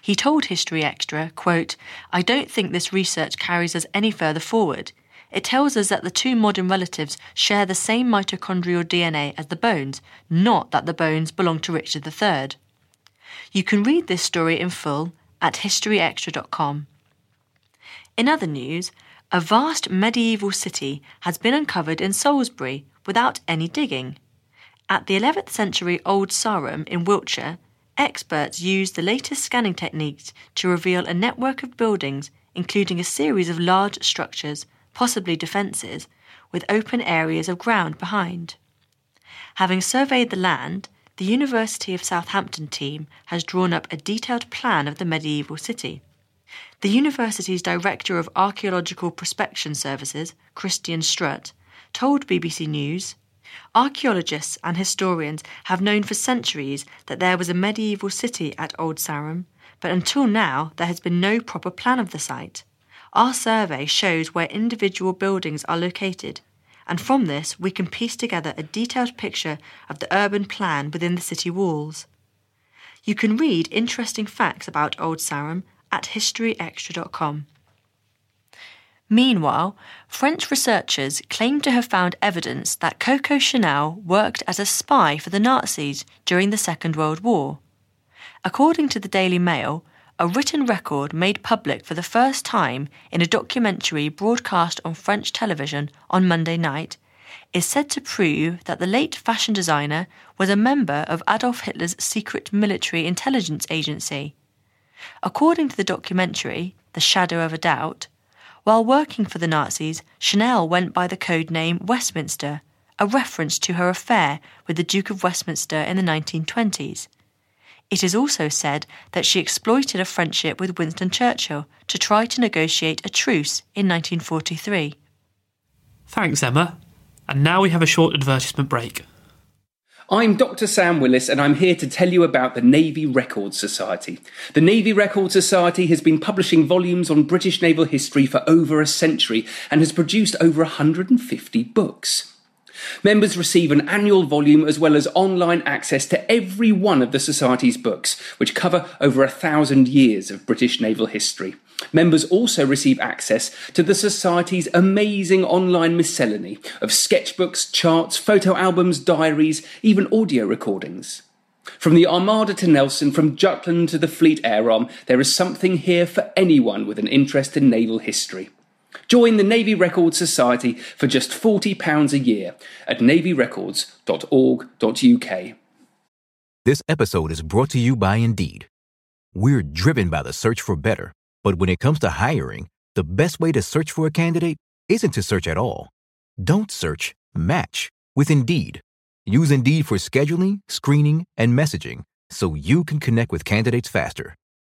He told History Extra, quote, I don't think this research carries us any further forward. It tells us that the two modern relatives share the same mitochondrial DNA as the bones, not that the bones belong to Richard III. You can read this story in full at historyextra.com. In other news, a vast medieval city has been uncovered in Salisbury without any digging. At the 11th century Old Sarum in Wiltshire, experts used the latest scanning techniques to reveal a network of buildings, including a series of large structures, possibly defences, with open areas of ground behind. Having surveyed the land, the University of Southampton team has drawn up a detailed plan of the medieval city. The university's Director of Archaeological Prospection Services, Kristian Strutt, told BBC News Archaeologists and historians have known for centuries that there was a medieval city at Old Sarum, but until now there has been no proper plan of the site. Our survey shows where individual buildings are located, and from this we can piece together a detailed picture of the urban plan within the city walls. You can read interesting facts about Old Sarum at historyextra.com. Meanwhile, French researchers claim to have found evidence that Coco Chanel worked as a spy for the Nazis during the Second World War. According to the Daily Mail, a written record made public for the first time in a documentary broadcast on French television on Monday night is said to prove that the late fashion designer was a member of Adolf Hitler's secret military intelligence agency. According to the documentary, The Shadow of a Doubt, while working for the Nazis, Chanel went by the code name Westminster, a reference to her affair with the Duke of Westminster in the 1920s. It is also said that she exploited a friendship with Winston Churchill to try to negotiate a truce in 1943. Thanks, Emma. And now we have a short advertisement break. I'm Dr. Sam Willis, and I'm here to tell you about the Navy Records Society. The Navy Records Society has been publishing volumes on British naval history for over a century and has produced over 150 books. Members receive an annual volume as well as online access to every one of the Society's books, which cover over a thousand years of British naval history. Members also receive access to the Society's amazing online miscellany of sketchbooks, charts, photo albums, diaries, even audio recordings. From the Armada to Nelson, from Jutland to the Fleet Air Arm, there is something here for anyone with an interest in naval history. Join the Navy Records Society for just £40 a year at navyrecords.org.uk. This episode is brought to you by Indeed. We're driven by the search for better, but when it comes to hiring, the best way to search for a candidate isn't to search at all. Don't search, match with Indeed. Use Indeed for scheduling, screening, and messaging so you can connect with candidates faster.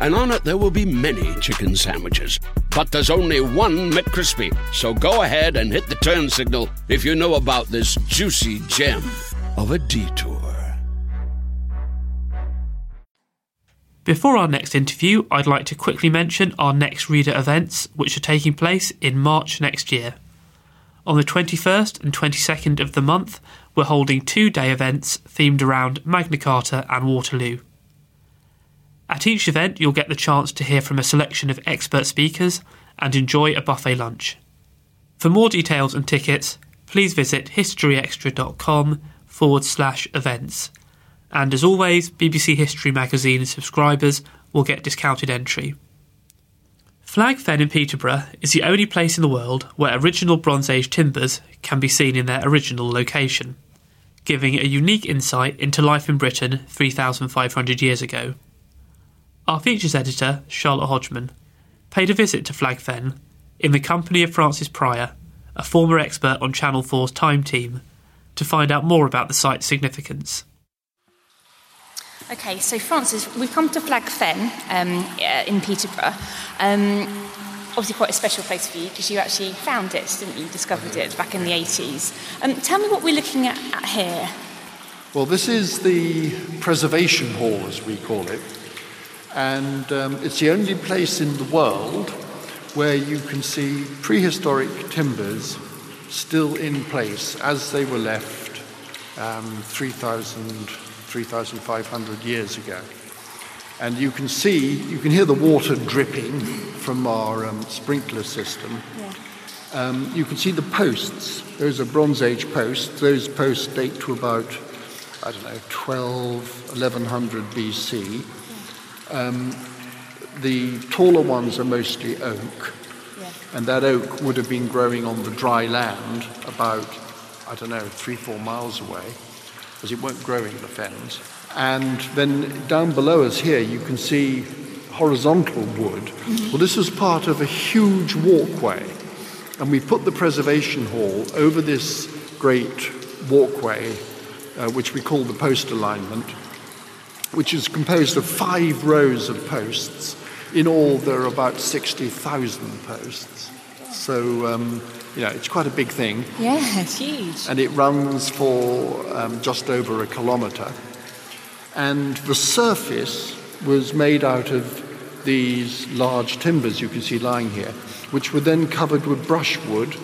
and on it there will be many chicken sandwiches. But there's only one McCrispy. So go ahead and hit the turn signal if you know about this juicy gem of a detour. Before our next interview, I'd like to quickly mention our next reader events, which are taking place in March next year. On the 21st and 22nd of the month, we're holding two day events themed around Magna Carta and Waterloo. At each event, you'll get the chance to hear from a selection of expert speakers and enjoy a buffet lunch. For more details and tickets, please visit historyextra.com forward slash events. And as always, BBC History Magazine subscribers will get discounted entry. Flag Fen in Peterborough is the only place in the world where original Bronze Age timbers can be seen in their original location, giving a unique insight into life in Britain 3,500 years ago. Our features editor, Charlotte Hodgman, paid a visit to Flag Fen in the company of Francis Pryor, a former expert on Channel 4's Time Team, to find out more about the site's significance. Okay, so Francis, we've come to Flag Fen um, in Peterborough. Um, obviously, quite a special place for you because you actually found it, didn't you? Discovered it back in the 80s. Um, tell me what we're looking at, at here. Well, this is the preservation hall, as we call it, and um, it's the only place in the world where you can see prehistoric timbers still in place as they were left um, 3,000 3,500 years ago. And you can see, you can hear the water dripping from our um, sprinkler system. Yeah. Um, you can see the posts. Those are Bronze Age posts. Those posts date to about, I don't know, 12, 1100 BC. Um, the taller ones are mostly oak. Yeah. And that oak would have been growing on the dry land about, I don't know, three, four miles away because it won't grow in the fens. And then down below us here, you can see horizontal wood. Mm-hmm. Well, this is part of a huge walkway. And we put the preservation hall over this great walkway, uh, which we call the post alignment, which is composed of five rows of posts. In all, there are about 60,000 posts. So, um, you know, it's quite a big thing. Yeah, it's huge. And it runs for um, just over a kilometre. And the surface was made out of these large timbers you can see lying here, which were then covered with brushwood.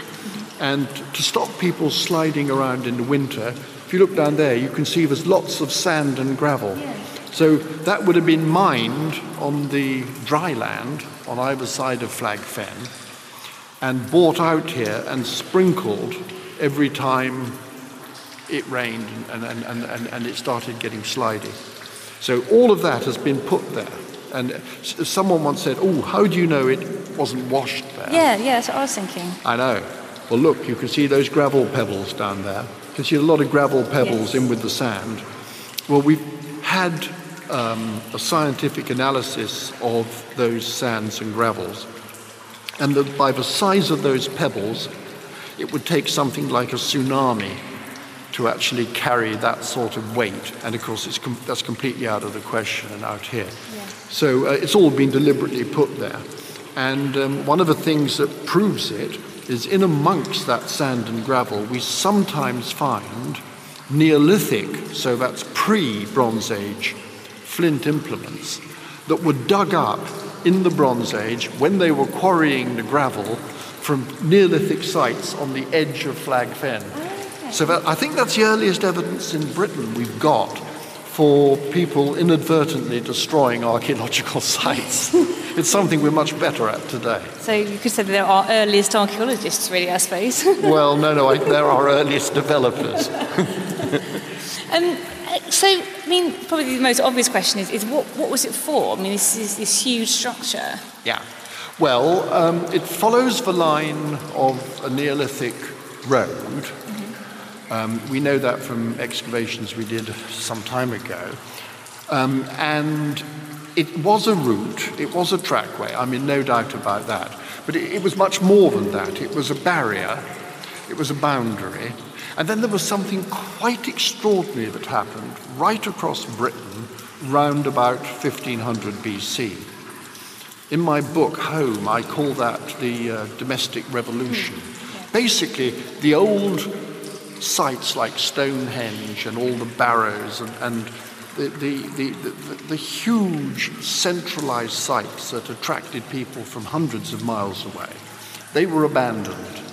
And to stop people sliding around in the winter, if you look down there, you can see there's lots of sand and gravel. So that would have been mined on the dry land on either side of Flag Fen and brought out here and sprinkled every time it rained and, and, and, and, and it started getting slidey. So all of that has been put there. And someone once said, Oh, how do you know it wasn't washed there? Yeah, yeah, that's what I was thinking. I know. Well, look, you can see those gravel pebbles down there. You can see a lot of gravel pebbles yes. in with the sand. Well, we've had um, a scientific analysis of those sands and gravels. And that by the size of those pebbles, it would take something like a tsunami to actually carry that sort of weight. And of course, com- that's completely out of the question and out here. Yeah. So uh, it's all been deliberately put there. And um, one of the things that proves it is in amongst that sand and gravel, we sometimes find Neolithic, so that's pre Bronze Age, flint implements that were dug up in the Bronze Age when they were quarrying the gravel from Neolithic sites on the edge of Flag Fen. So that, I think that's the earliest evidence in Britain we've got for people inadvertently destroying archaeological sites. it's something we're much better at today. So you could say they're our earliest archaeologists, really, I suppose. well, no, no, I, they're our earliest developers. um, so, I mean, probably the most obvious question is, is what, what was it for? I mean, this is this huge structure. Yeah. Well, um, it follows the line of a Neolithic road. Mm-hmm. Um, we know that from excavations we did some time ago. Um, and it was a route, it was a trackway, I mean, no doubt about that. But it, it was much more than that. It was a barrier, it was a boundary, and then there was something quite extraordinary that happened right across Britain round about 1500 BC. In my book, Home, I call that the uh, domestic revolution. Basically, the old sites like Stonehenge and all the barrows and, and the, the, the, the, the huge centralized sites that attracted people from hundreds of miles away, they were abandoned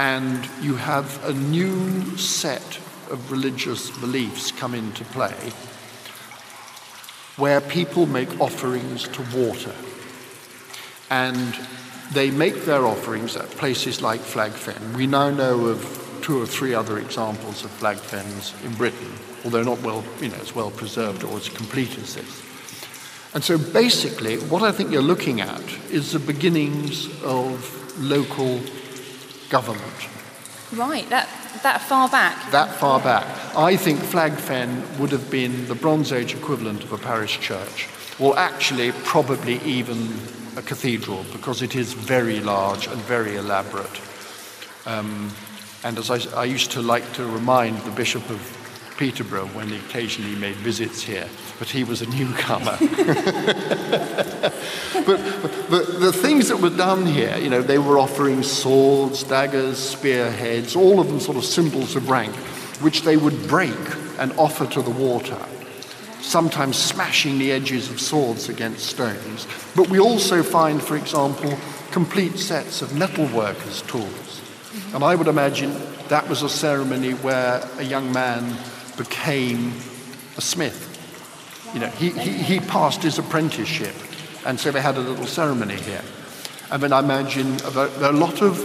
and you have a new set of religious beliefs come into play where people make offerings to water. And they make their offerings at places like Flag Fen. We now know of two or three other examples of Flag Fens in Britain, although not well, you know, as well preserved or as complete as this. And so basically, what I think you're looking at is the beginnings of local government. Right, that, that far back? That far back. I think Flag Fen would have been the Bronze Age equivalent of a parish church, or actually, probably even a cathedral, because it is very large and very elaborate. Um, and as I, I used to like to remind the Bishop of Peterborough when he occasionally made visits here, but he was a newcomer. but, but the things that were done here, you know, they were offering swords, daggers, spearheads, all of them sort of symbols of rank, which they would break and offer to the water, sometimes smashing the edges of swords against stones. But we also find, for example, complete sets of metalworkers' tools. And I would imagine that was a ceremony where a young man became a smith. You know, he, he, he passed his apprenticeship, and so they had a little ceremony here. I mean, I imagine there are a lot of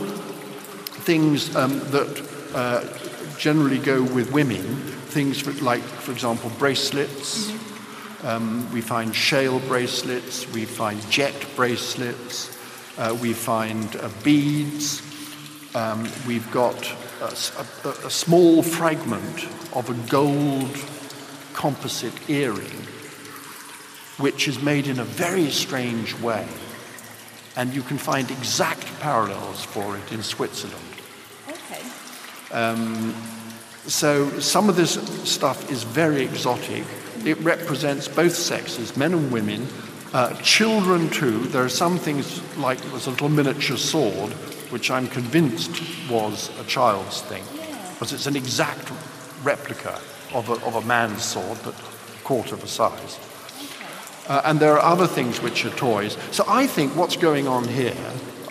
things um, that uh, generally go with women, things for, like, for example, bracelets. Um, we find shale bracelets, we find jet bracelets, uh, we find uh, beads, um, we've got a, a, a small fragment of a gold composite earring, which is made in a very strange way. And you can find exact parallels for it in Switzerland. Okay. Um, so some of this stuff is very exotic. It represents both sexes, men and women, uh, children too. There are some things like this a little miniature sword, which I'm convinced was a child's thing, because it's an exact replica of a, of a man's sword, but a quarter of the size. Uh, and there are other things which are toys. So I think what's going on here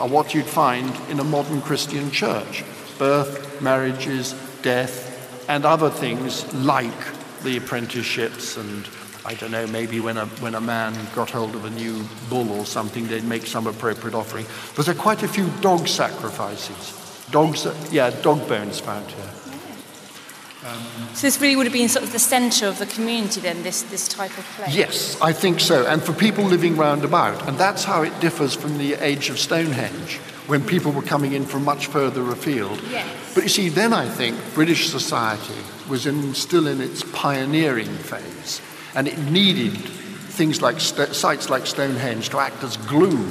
are what you'd find in a modern Christian church birth, marriages, death, and other things like the apprenticeships and I don't know, maybe when a, when a man got hold of a new bull or something, they'd make some appropriate offering. But there are quite a few dog sacrifices. Dogs, yeah, dog bones found here. So this really would have been sort of the centre of the community then, this, this type of place? Yes, I think so. And for people living round about. And that's how it differs from the age of Stonehenge, when people were coming in from much further afield. Yes. But you see, then I think British society was in, still in its pioneering phase. And it needed things like st- sites like Stonehenge to act as glue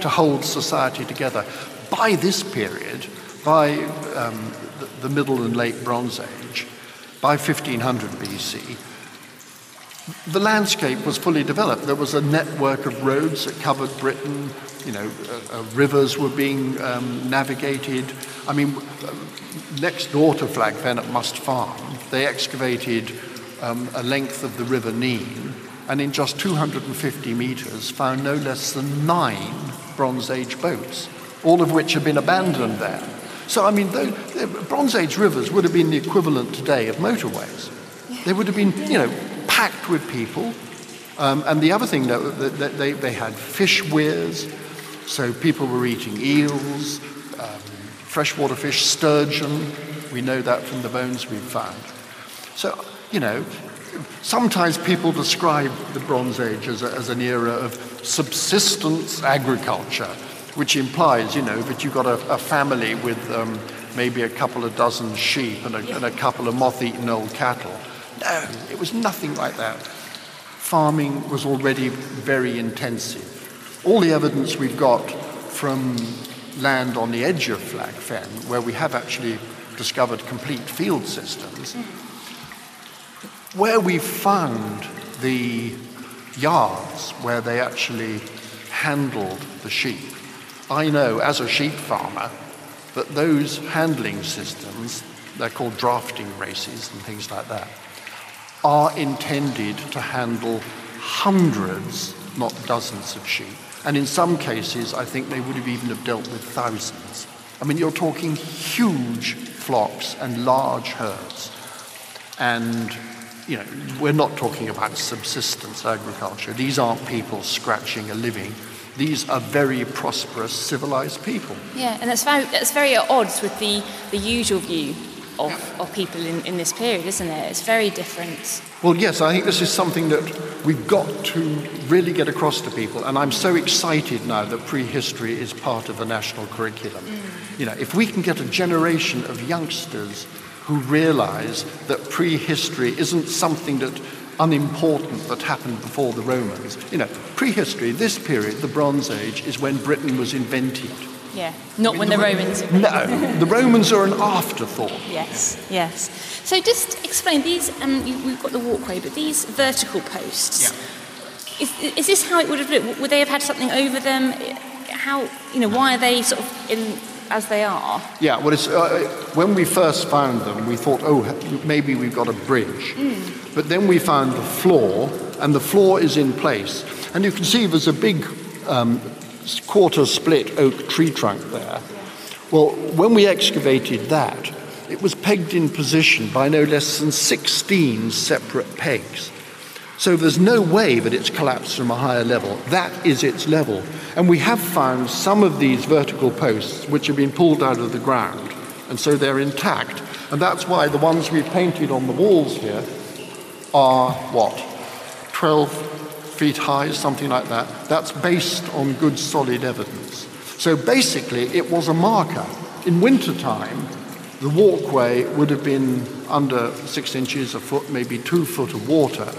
to hold society together. By this period, by um, the, the Middle and Late Bronze Age, by 1500 BC, the landscape was fully developed. There was a network of roads that covered Britain. You know, uh, uh, rivers were being um, navigated. I mean, uh, next door to Flag Fen at Must Farm, they excavated um, a length of the River Nene, and in just 250 meters found no less than nine Bronze Age boats, all of which have been abandoned there. So, I mean, the, the Bronze Age rivers would have been the equivalent today of motorways. They would have been, you know, packed with people. Um, and the other thing, that, that they, they had fish weirs, so people were eating eels, um, freshwater fish, sturgeon. We know that from the bones we've found. So, you know, sometimes people describe the Bronze Age as, a, as an era of subsistence agriculture, which implies, you know, that you've got a, a family with um, maybe a couple of dozen sheep and a, and a couple of moth eaten old cattle. No, it was nothing like that. Farming was already very intensive. All the evidence we've got from land on the edge of Flag Fen, where we have actually discovered complete field systems, where we found the yards where they actually handled the sheep, I know as a sheep farmer that those handling systems, they're called drafting races and things like that, are intended to handle hundreds, not dozens of sheep. And in some cases, I think they would have even have dealt with thousands. I mean, you're talking huge flocks and large herds. And, you know, we're not talking about subsistence agriculture. These aren't people scratching a living. These are very prosperous, civilized people. Yeah, and that's very, that's very at odds with the, the usual view of, of people in, in this period, isn't it? It's very different. Well, yes, I think this is something that we've got to really get across to people. And I'm so excited now that prehistory is part of the national curriculum. Mm. You know, if we can get a generation of youngsters who realize that prehistory isn't something that unimportant that happened before the Romans. You know, prehistory, this period, the Bronze Age, is when Britain was invented. Yeah, not when the Romans. No, the Romans are an afterthought. Yes, yes. So just explain these. Um, you, we've got the walkway, but these vertical posts. Yeah. Is, is this how it would have looked? Would they have had something over them? How you know why are they sort of in as they are? Yeah, well, it's, uh, when we first found them, we thought, oh, maybe we've got a bridge. Mm. But then we found the floor, and the floor is in place. And you can see there's a big um, quarter split oak tree trunk there. Well, when we excavated that, it was pegged in position by no less than 16 separate pegs. So there's no way that it's collapsed from a higher level. That is its level. And we have found some of these vertical posts which have been pulled out of the ground, and so they're intact. And that's why the ones we've painted on the walls here are what? 12 feet high, something like that. That's based on good solid evidence. So basically, it was a marker. In wintertime, the walkway would have been under six inches, a foot, maybe two foot of water.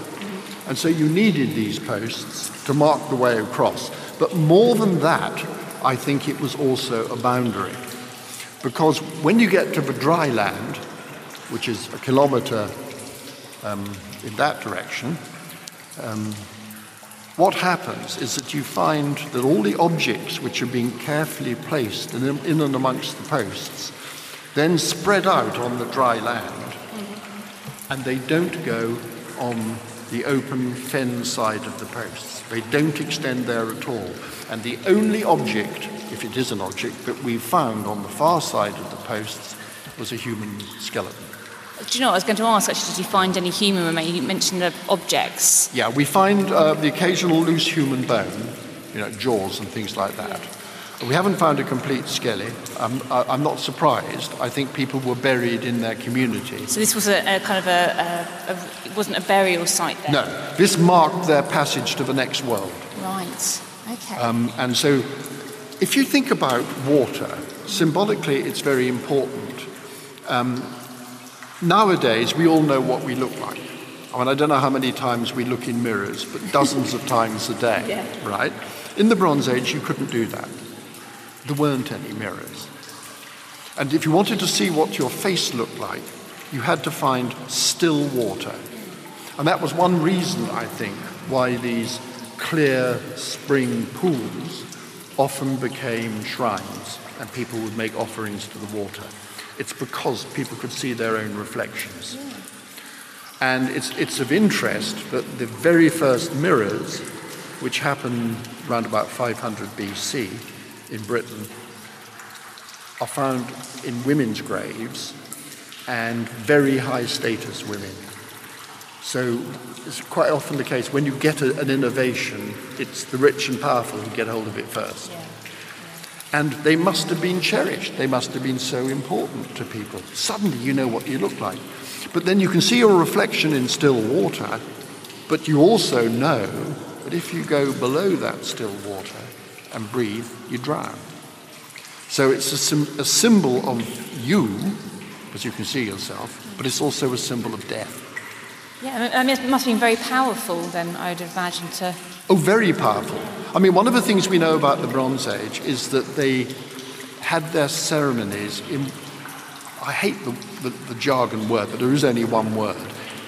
And so you needed these posts to mark the way across. But more than that, I think it was also a boundary. Because when you get to the dry land, which is a kilometre um, in that direction, um, what happens is that you find that all the objects which are being carefully placed in, in and amongst the posts then spread out on the dry land, and they don't go on the open fen side of the posts. They don't extend there at all. And the only object, if it is an object, that we found on the far side of the posts was a human skeleton. Do you know what I was going to ask actually? Did you find any human remains? You mentioned the objects. Yeah, we find uh, the occasional loose human bone, you know, jaws and things like that. We haven't found a complete skelly. I'm, I'm not surprised. I think people were buried in their community. So this was a, a kind of a, a, a, it wasn't a burial site then? No, this marked their passage to the next world. Right, okay. Um, and so if you think about water, symbolically it's very important. Um, nowadays, we all know what we look like. I mean, I don't know how many times we look in mirrors, but dozens of times a day, Yeah. right? In the Bronze Age, you couldn't do that. There weren't any mirrors. And if you wanted to see what your face looked like, you had to find still water. And that was one reason, I think, why these clear spring pools often became shrines and people would make offerings to the water. It's because people could see their own reflections. And it's, it's of interest that the very first mirrors, which happened around about 500 BC in Britain, are found in women's graves and very high status women. So it's quite often the case when you get a, an innovation, it's the rich and powerful who get hold of it first. And they must have been cherished. They must have been so important to people. Suddenly you know what you look like. But then you can see your reflection in still water, but you also know that if you go below that still water and breathe, you drown. So it's a, sim- a symbol of you, as you can see yourself, but it's also a symbol of death. Yeah, I mean, it must have been very powerful then, I would imagine, to. Oh, very powerful. I mean, one of the things we know about the Bronze Age is that they had their ceremonies in, I hate the, the, the jargon word, but there is only one word,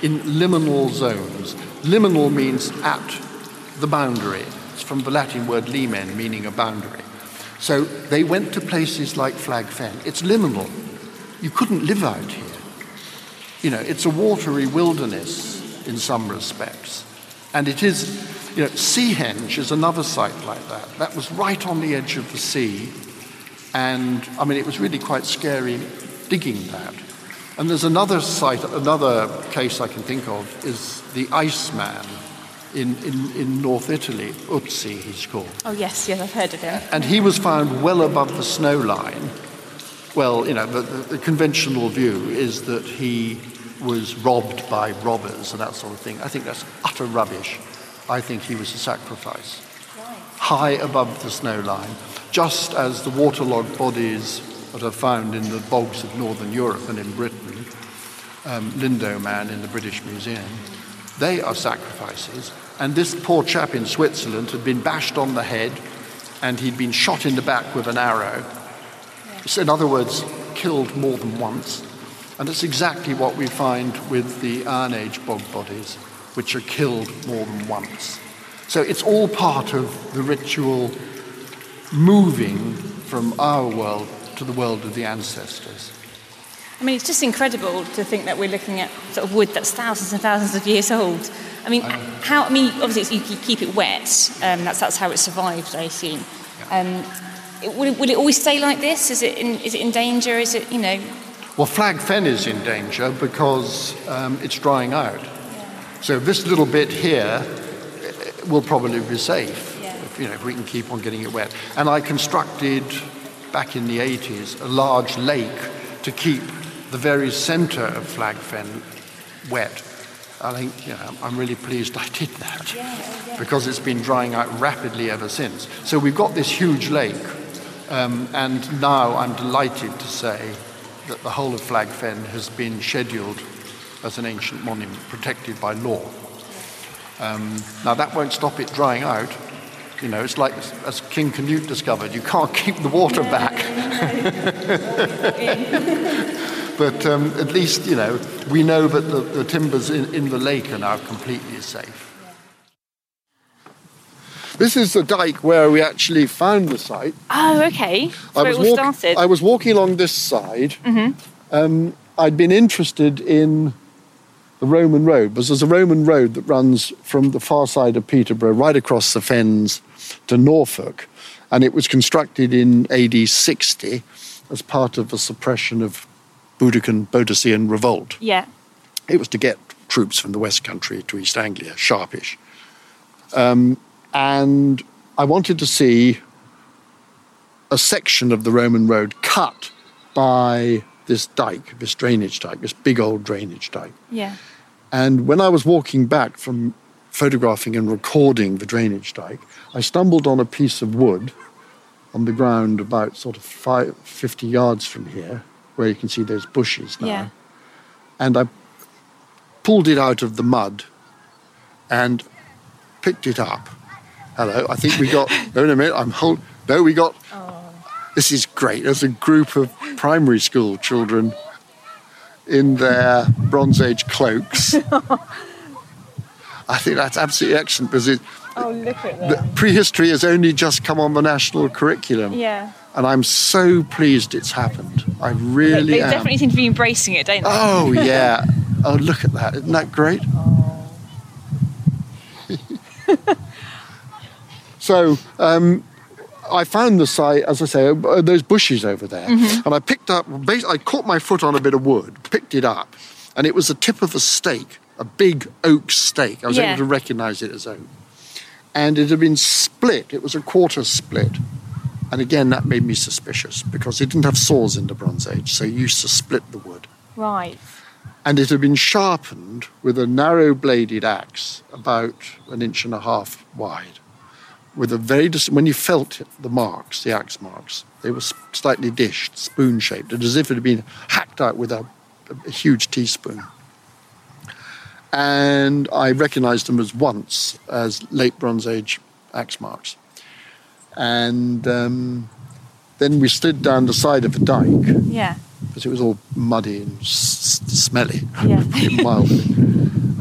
in liminal zones. Liminal means at the boundary. It's from the Latin word limen, meaning a boundary. So they went to places like Flag Fen. It's liminal. You couldn't live out here. You know, it's a watery wilderness in some respects. And it is, you know, Seahenge is another site like that. That was right on the edge of the sea. And, I mean, it was really quite scary digging that. And there's another site, another case I can think of is the Iceman in, in, in North Italy, Ötzi he's called. Oh, yes, yes, I've heard of him. And he was found well above the snow line. Well, you know, the, the, the conventional view is that he was robbed by robbers and that sort of thing. I think that's utter rubbish. I think he was a sacrifice. High above the snow line, just as the waterlogged bodies that are found in the bogs of northern Europe and in Britain, um, Lindow Man in the British Museum, they are sacrifices. And this poor chap in Switzerland had been bashed on the head and he'd been shot in the back with an arrow. So, in other words, killed more than once. And it's exactly what we find with the Iron Age bog bodies, which are killed more than once. So it's all part of the ritual moving from our world to the world of the ancestors. I mean, it's just incredible to think that we're looking at sort of wood that's thousands and thousands of years old. I mean, how? I mean, obviously you keep it wet. Um, that's that's how it survived, I assume. Um, it, will, it, will, it always stay like this? Is it in, is it in danger? Is it you know? Well, flag fen is in danger because um, it's drying out. So this little bit here eh, will probably be safe yeah. if, you know, if we can keep on getting it wet. And I constructed back in the 80s a large lake to keep the very centre of flag fen wet. I think know, I'm really pleased I did that yeah, because it's been drying out rapidly ever since. So we've got this huge lake, um, and now I'm delighted to say that the whole of Flag Fen has been scheduled as an ancient monument, protected by law. Um, now that won't stop it drying out. You know, it's like as King Canute discovered, you can't keep the water back. But um, at least, you know, we know that the, the timbers in, in the lake are now completely safe. This is the dike where we actually found the site. Oh, okay. I was, walk- I was walking along this side. Mm-hmm. Um, I'd been interested in the Roman road because there's a Roman road that runs from the far side of Peterborough right across the fens to Norfolk. And it was constructed in AD 60 as part of the suppression of Boudiccan Boadicean revolt. Yeah. It was to get troops from the West Country to East Anglia, sharpish. Um, and I wanted to see a section of the Roman road cut by this dike, this drainage dike, this big old drainage dike. Yeah. And when I was walking back from photographing and recording the drainage dike, I stumbled on a piece of wood on the ground about sort of five, 50 yards from here, where you can see those bushes now. Yeah. And I pulled it out of the mud and picked it up Hello, I think we got. no, in a minute. I'm hold. No, we got. Oh. This is great. There's a group of primary school children in their Bronze Age cloaks. I think that's absolutely excellent because it, oh, look at that. prehistory has only just come on the national curriculum. Yeah. And I'm so pleased it's happened. I really they, they definitely seem to be embracing it, don't they? Oh yeah. oh look at that! Isn't that great? Oh. So um, I found the site, as I say, uh, those bushes over there, mm-hmm. and I picked up. I caught my foot on a bit of wood, picked it up, and it was the tip of a stake, a big oak stake. I was yeah. able to recognise it as oak, and it had been split. It was a quarter split. And again, that made me suspicious because it didn't have saws in the Bronze Age, so you used to split the wood. Right. And it had been sharpened with a narrow bladed axe about an inch and a half wide with a very dis- when you felt the marks, the axe marks, they were slightly dished, spoon shaped, as if it had been hacked out with a, a huge teaspoon. And I recognised them as once as late Bronze Age axe marks. And um, then we slid down the side of a dike. Yeah. Because it was all muddy and s- smelly, yeah. mildly.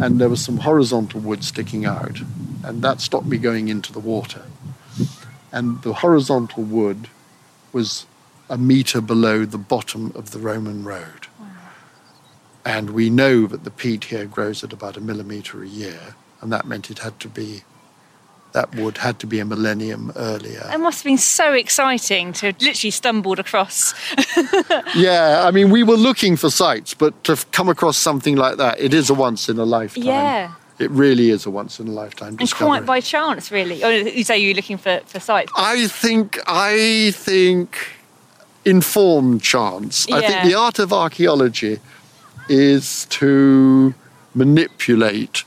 and there was some horizontal wood sticking out and that stopped me going into the water. And the horizontal wood was a metre below the bottom of the Roman road. Wow. And we know that the peat here grows at about a millimetre a year, and that meant it had to be that wood had to be a millennium earlier. It must have been so exciting to have literally stumbled across. yeah, I mean, we were looking for sites, but to come across something like that, it is a once in a lifetime. Yeah. It really is a once in a lifetime discovery. And quite by chance, really. Oh, or you say you're looking for, for sites? I think I think informed chance. Yeah. I think the art of archaeology is to manipulate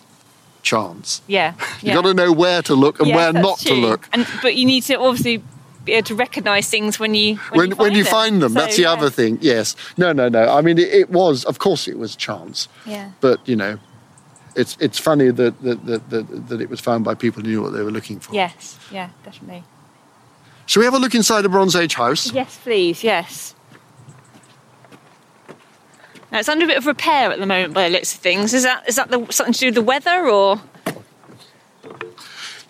chance. Yeah. You've got to know where to look and yeah, where not true. to look. And but you need to obviously be able to recognise things when you when, when, you, find when you them. find them. So, that's the yeah. other thing. Yes. No, no, no. I mean, it, it was. Of course, it was chance. Yeah. But you know, it's it's funny that that, that that that it was found by people who knew what they were looking for. Yes. Yeah. Definitely. Shall we have a look inside a Bronze Age house? Yes, please. Yes. Now it's under a bit of repair at the moment, by the looks of things. Is that is that the, something to do with the weather, or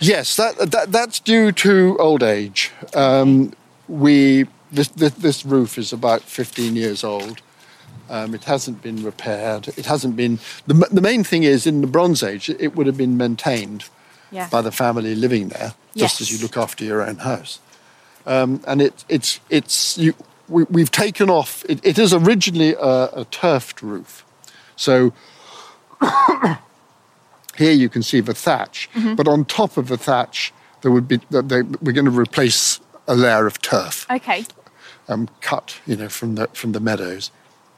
Yes, that, that that's due to old age. Um, we this, this this roof is about 15 years old. Um, it hasn't been repaired. It hasn't been. The, the main thing is in the Bronze Age, it would have been maintained Yeah. by the family living there, just as you look after your own house. Um, and it, it's it's you, we, we've taken off. It, it is originally a, a turfed roof, so here you can see the thatch. Mhm. But on top of the thatch, there would be that they, we're going to replace a layer of turf, okay? um, cut you know from the from the meadows.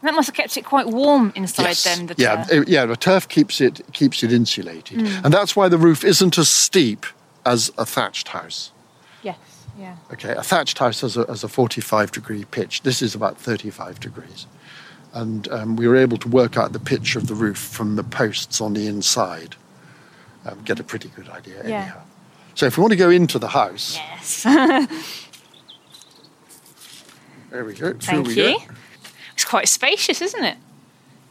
That must have kept it quite warm inside. Yes. Then the yeah, uh, yeah. The turf keeps it keeps it insulated, Mm. and that's why the roof isn't as steep as a thatched house. Yes. Yeah. Okay, a thatched house has a, has a 45 degree pitch. This is about 35 degrees. And um, we were able to work out the pitch of the roof from the posts on the inside. Um, get a pretty good idea, Yeah. anyhow. So if we want to go into the house, Yes. there we go. Thank we you. go. It's quite spacious, isn't it?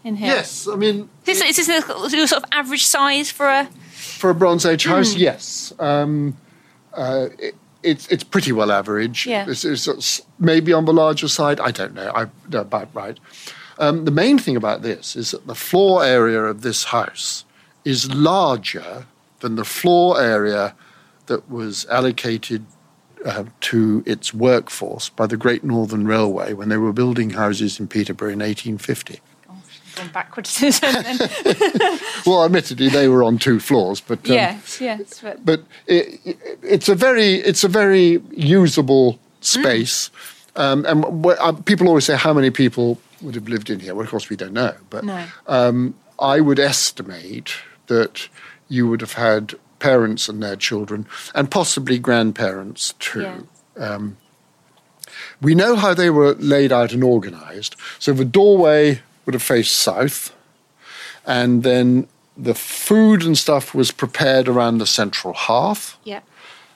In here. Yes, I mean, Is this, is this your sort of average size for a? for a Bronze Age house, Hmm. yes. Um, uh, it, it's it's pretty well average. Yeah. It's, it's, it's maybe on the larger side. I don't know. I no, about right. Um, the main thing about this is that the floor area of this house is larger than the floor area that was allocated uh, to its workforce by the Great Northern Railway when they were building houses in Peterborough in 1850. Gone backwards. then. Well, admittedly, they were on two floors, but um, yes. Yes. But but it, it, it's a very it's a very usable space. Um, and wh- uh, people always say how many people would have lived in here. Well, of course, we don't know, but No. um, I would estimate that you would have had parents and their children, and possibly grandparents too. Um, we know how they were laid out and organised. So the doorway would have faced south, and then the food and stuff was prepared around the central hearth, yeah.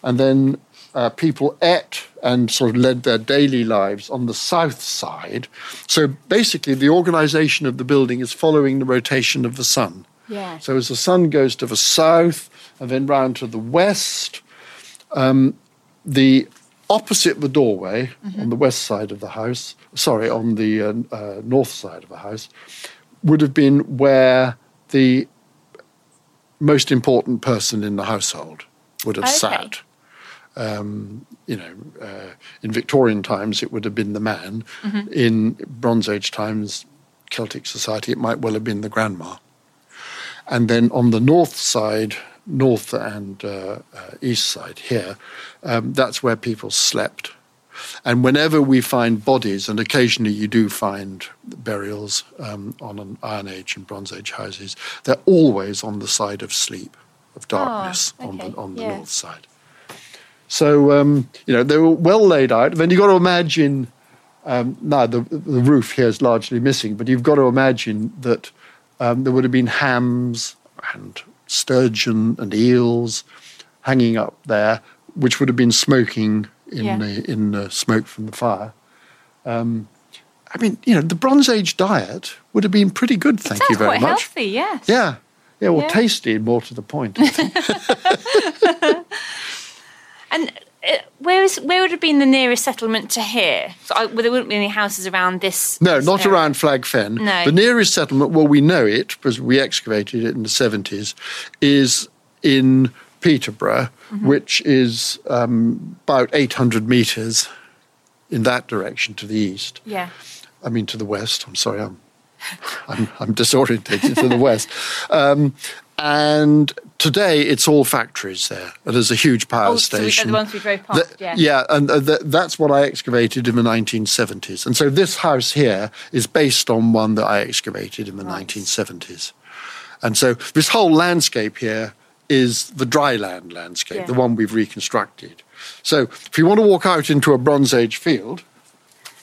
and then uh, people ate and sort of led their daily lives on the south side. So basically, the organisation of the building is following the rotation of the sun. Yeah. So as the sun goes to the south and then round to the west, um, the opposite the doorway on the west side of the house, sorry, on the uh, uh, north side of the house, would have been where the most important person in the household would have Okay. sat. Um, you know, uh, in Victorian times, it would have been the man. Mhm. In Bronze Age times, Celtic society, it might well have been the grandma. And then on the north side, north and uh, uh, east side here, um, that's where people slept. And whenever we find bodies, and occasionally you do find burials um, on an Iron Age and Bronze Age houses, they're always on the side of sleep, of darkness, on the, on the yeah. north side. So, um, you know, they were well laid out. Then you've got to imagine, um, now the, the roof here is largely missing, but you've got to imagine that um, there would have been hams and sturgeon and eels hanging up there, which would have been smoking in Yeah. the in the smoke from the fire. Um, I mean, you know, the Bronze Age diet would have been pretty good. Thank you very quite much. healthy. Yes. Yeah, yeah. Well, Yeah. tasty, more to the point. I think. And where is where would have been the nearest settlement to here? So I, well, there wouldn't be any houses around this. No, this not area. around Flag Fen. No. The nearest settlement, well, we know it because we excavated it in the 70s, is in Peterborough, Mm-hmm. which is um, about 800 metres in that direction to the east. Yeah. I mean, to the west. I'm sorry, I'm, I'm, I'm disorientated to the west. Um, and today it's all factories there. There's a huge power Oh, so we- station. the ones we drove past, The- yeah. and uh, th- that's what I excavated in the 1970s. And so this house here is based on one that I excavated in the 1970s. And so this whole landscape here is the dry land landscape, Yeah. the one we've reconstructed. So if you want to walk out into a Bronze Age field,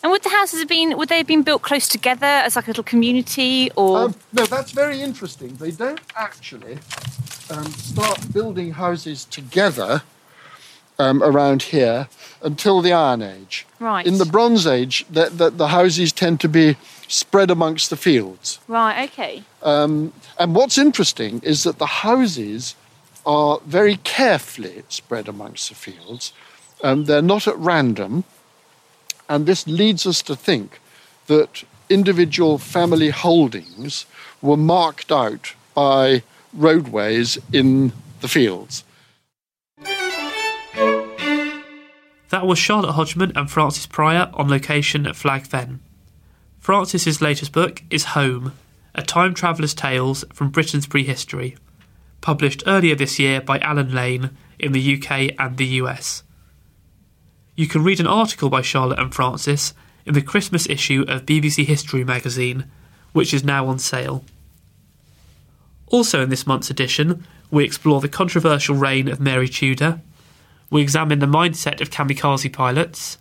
And would the houses have been would they have been built close together as like a little community or? Um, no, that's very interesting. They don't actually um, start building houses together um, around here until the Iron Age. Right. In the Bronze Age, the, the, the houses tend to be spread amongst the fields. Right, okay. Um, and what's interesting is that the houses are very carefully spread amongst the fields. Um, they're not at random. And this leads us to think that individual family holdings were marked out by roadways in the fields. That was Charlotte Hodgman and Francis Pryor on location at Flag Fen. Francis's latest book is Home, a time traveller's tales from Britain's prehistory, published earlier this year by Allen Lane in the UK and the US. You can read an article by Charlotte and Francis in the Christmas issue of BBC History magazine, which is now on sale. Also, in this month's edition, we explore the controversial reign of Mary Tudor, we examine the mindset of kamikaze pilots,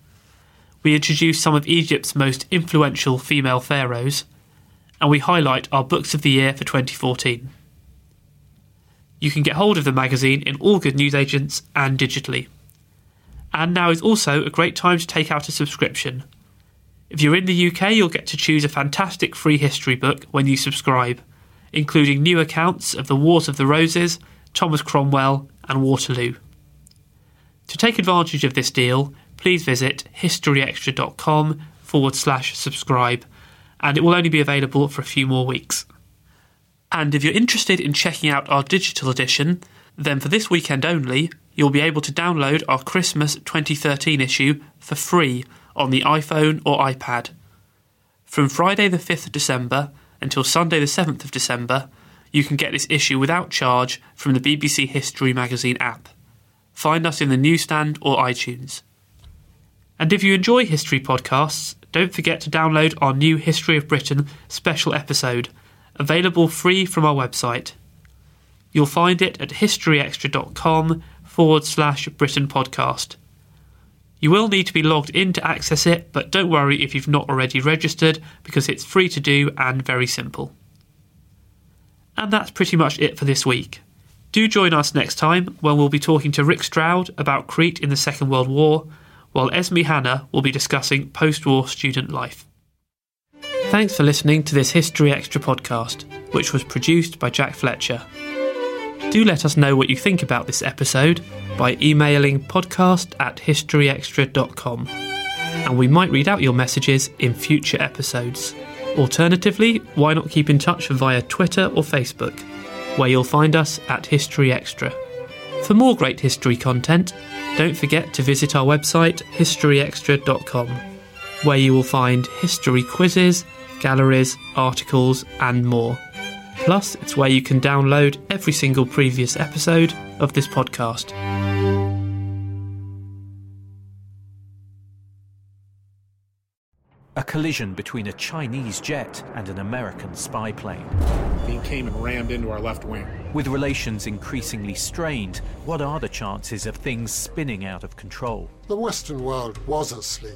we introduce some of Egypt's most influential female pharaohs, and we highlight our books of the year for 2014. You can get hold of the magazine in all good newsagents and digitally. And now is also a great time to take out a subscription. If you're in the UK, you'll get to choose a fantastic free history book when you subscribe, including new accounts of the Wars of the Roses, Thomas Cromwell, and Waterloo. To take advantage of this deal, please visit historyextra.com forward slash subscribe, and it will only be available for a few more weeks. And if you're interested in checking out our digital edition, then for this weekend only, you'll be able to download our Christmas 2013 issue for free on the iPhone or iPad. From Friday the 5th of December until Sunday the 7th of December, you can get this issue without charge from the BBC History magazine app. Find us in the newsstand or iTunes. And if you enjoy history podcasts, don't forget to download our new History of Britain special episode, available free from our website. You'll find it at historyextra.com forward slash Britain podcast. You will need to be logged in to access it, but don't worry if you've not already registered because it's free to do and very simple. And that's pretty much it for this week. Do join us next time when we'll be talking to Rick Stroud about Crete in the Second World War, while Esme Hanna will be discussing post war student life. Thanks for listening to this History Extra podcast, which was produced by Jack Fletcher. Do let us know what you think about this episode by emailing podcast at historyextra.com, and we might read out your messages in future episodes. Alternatively, why not keep in touch via Twitter or Facebook, where you'll find us at History Extra. For more great history content, don't forget to visit our website historyextra.com, where you will find history quizzes, galleries, articles, and more. Plus, it's where you can download every single previous episode of this podcast. A collision between a Chinese jet and an American spy plane. He came and rammed into our left wing. With relations increasingly strained, what are the chances of things spinning out of control? The Western world was asleep.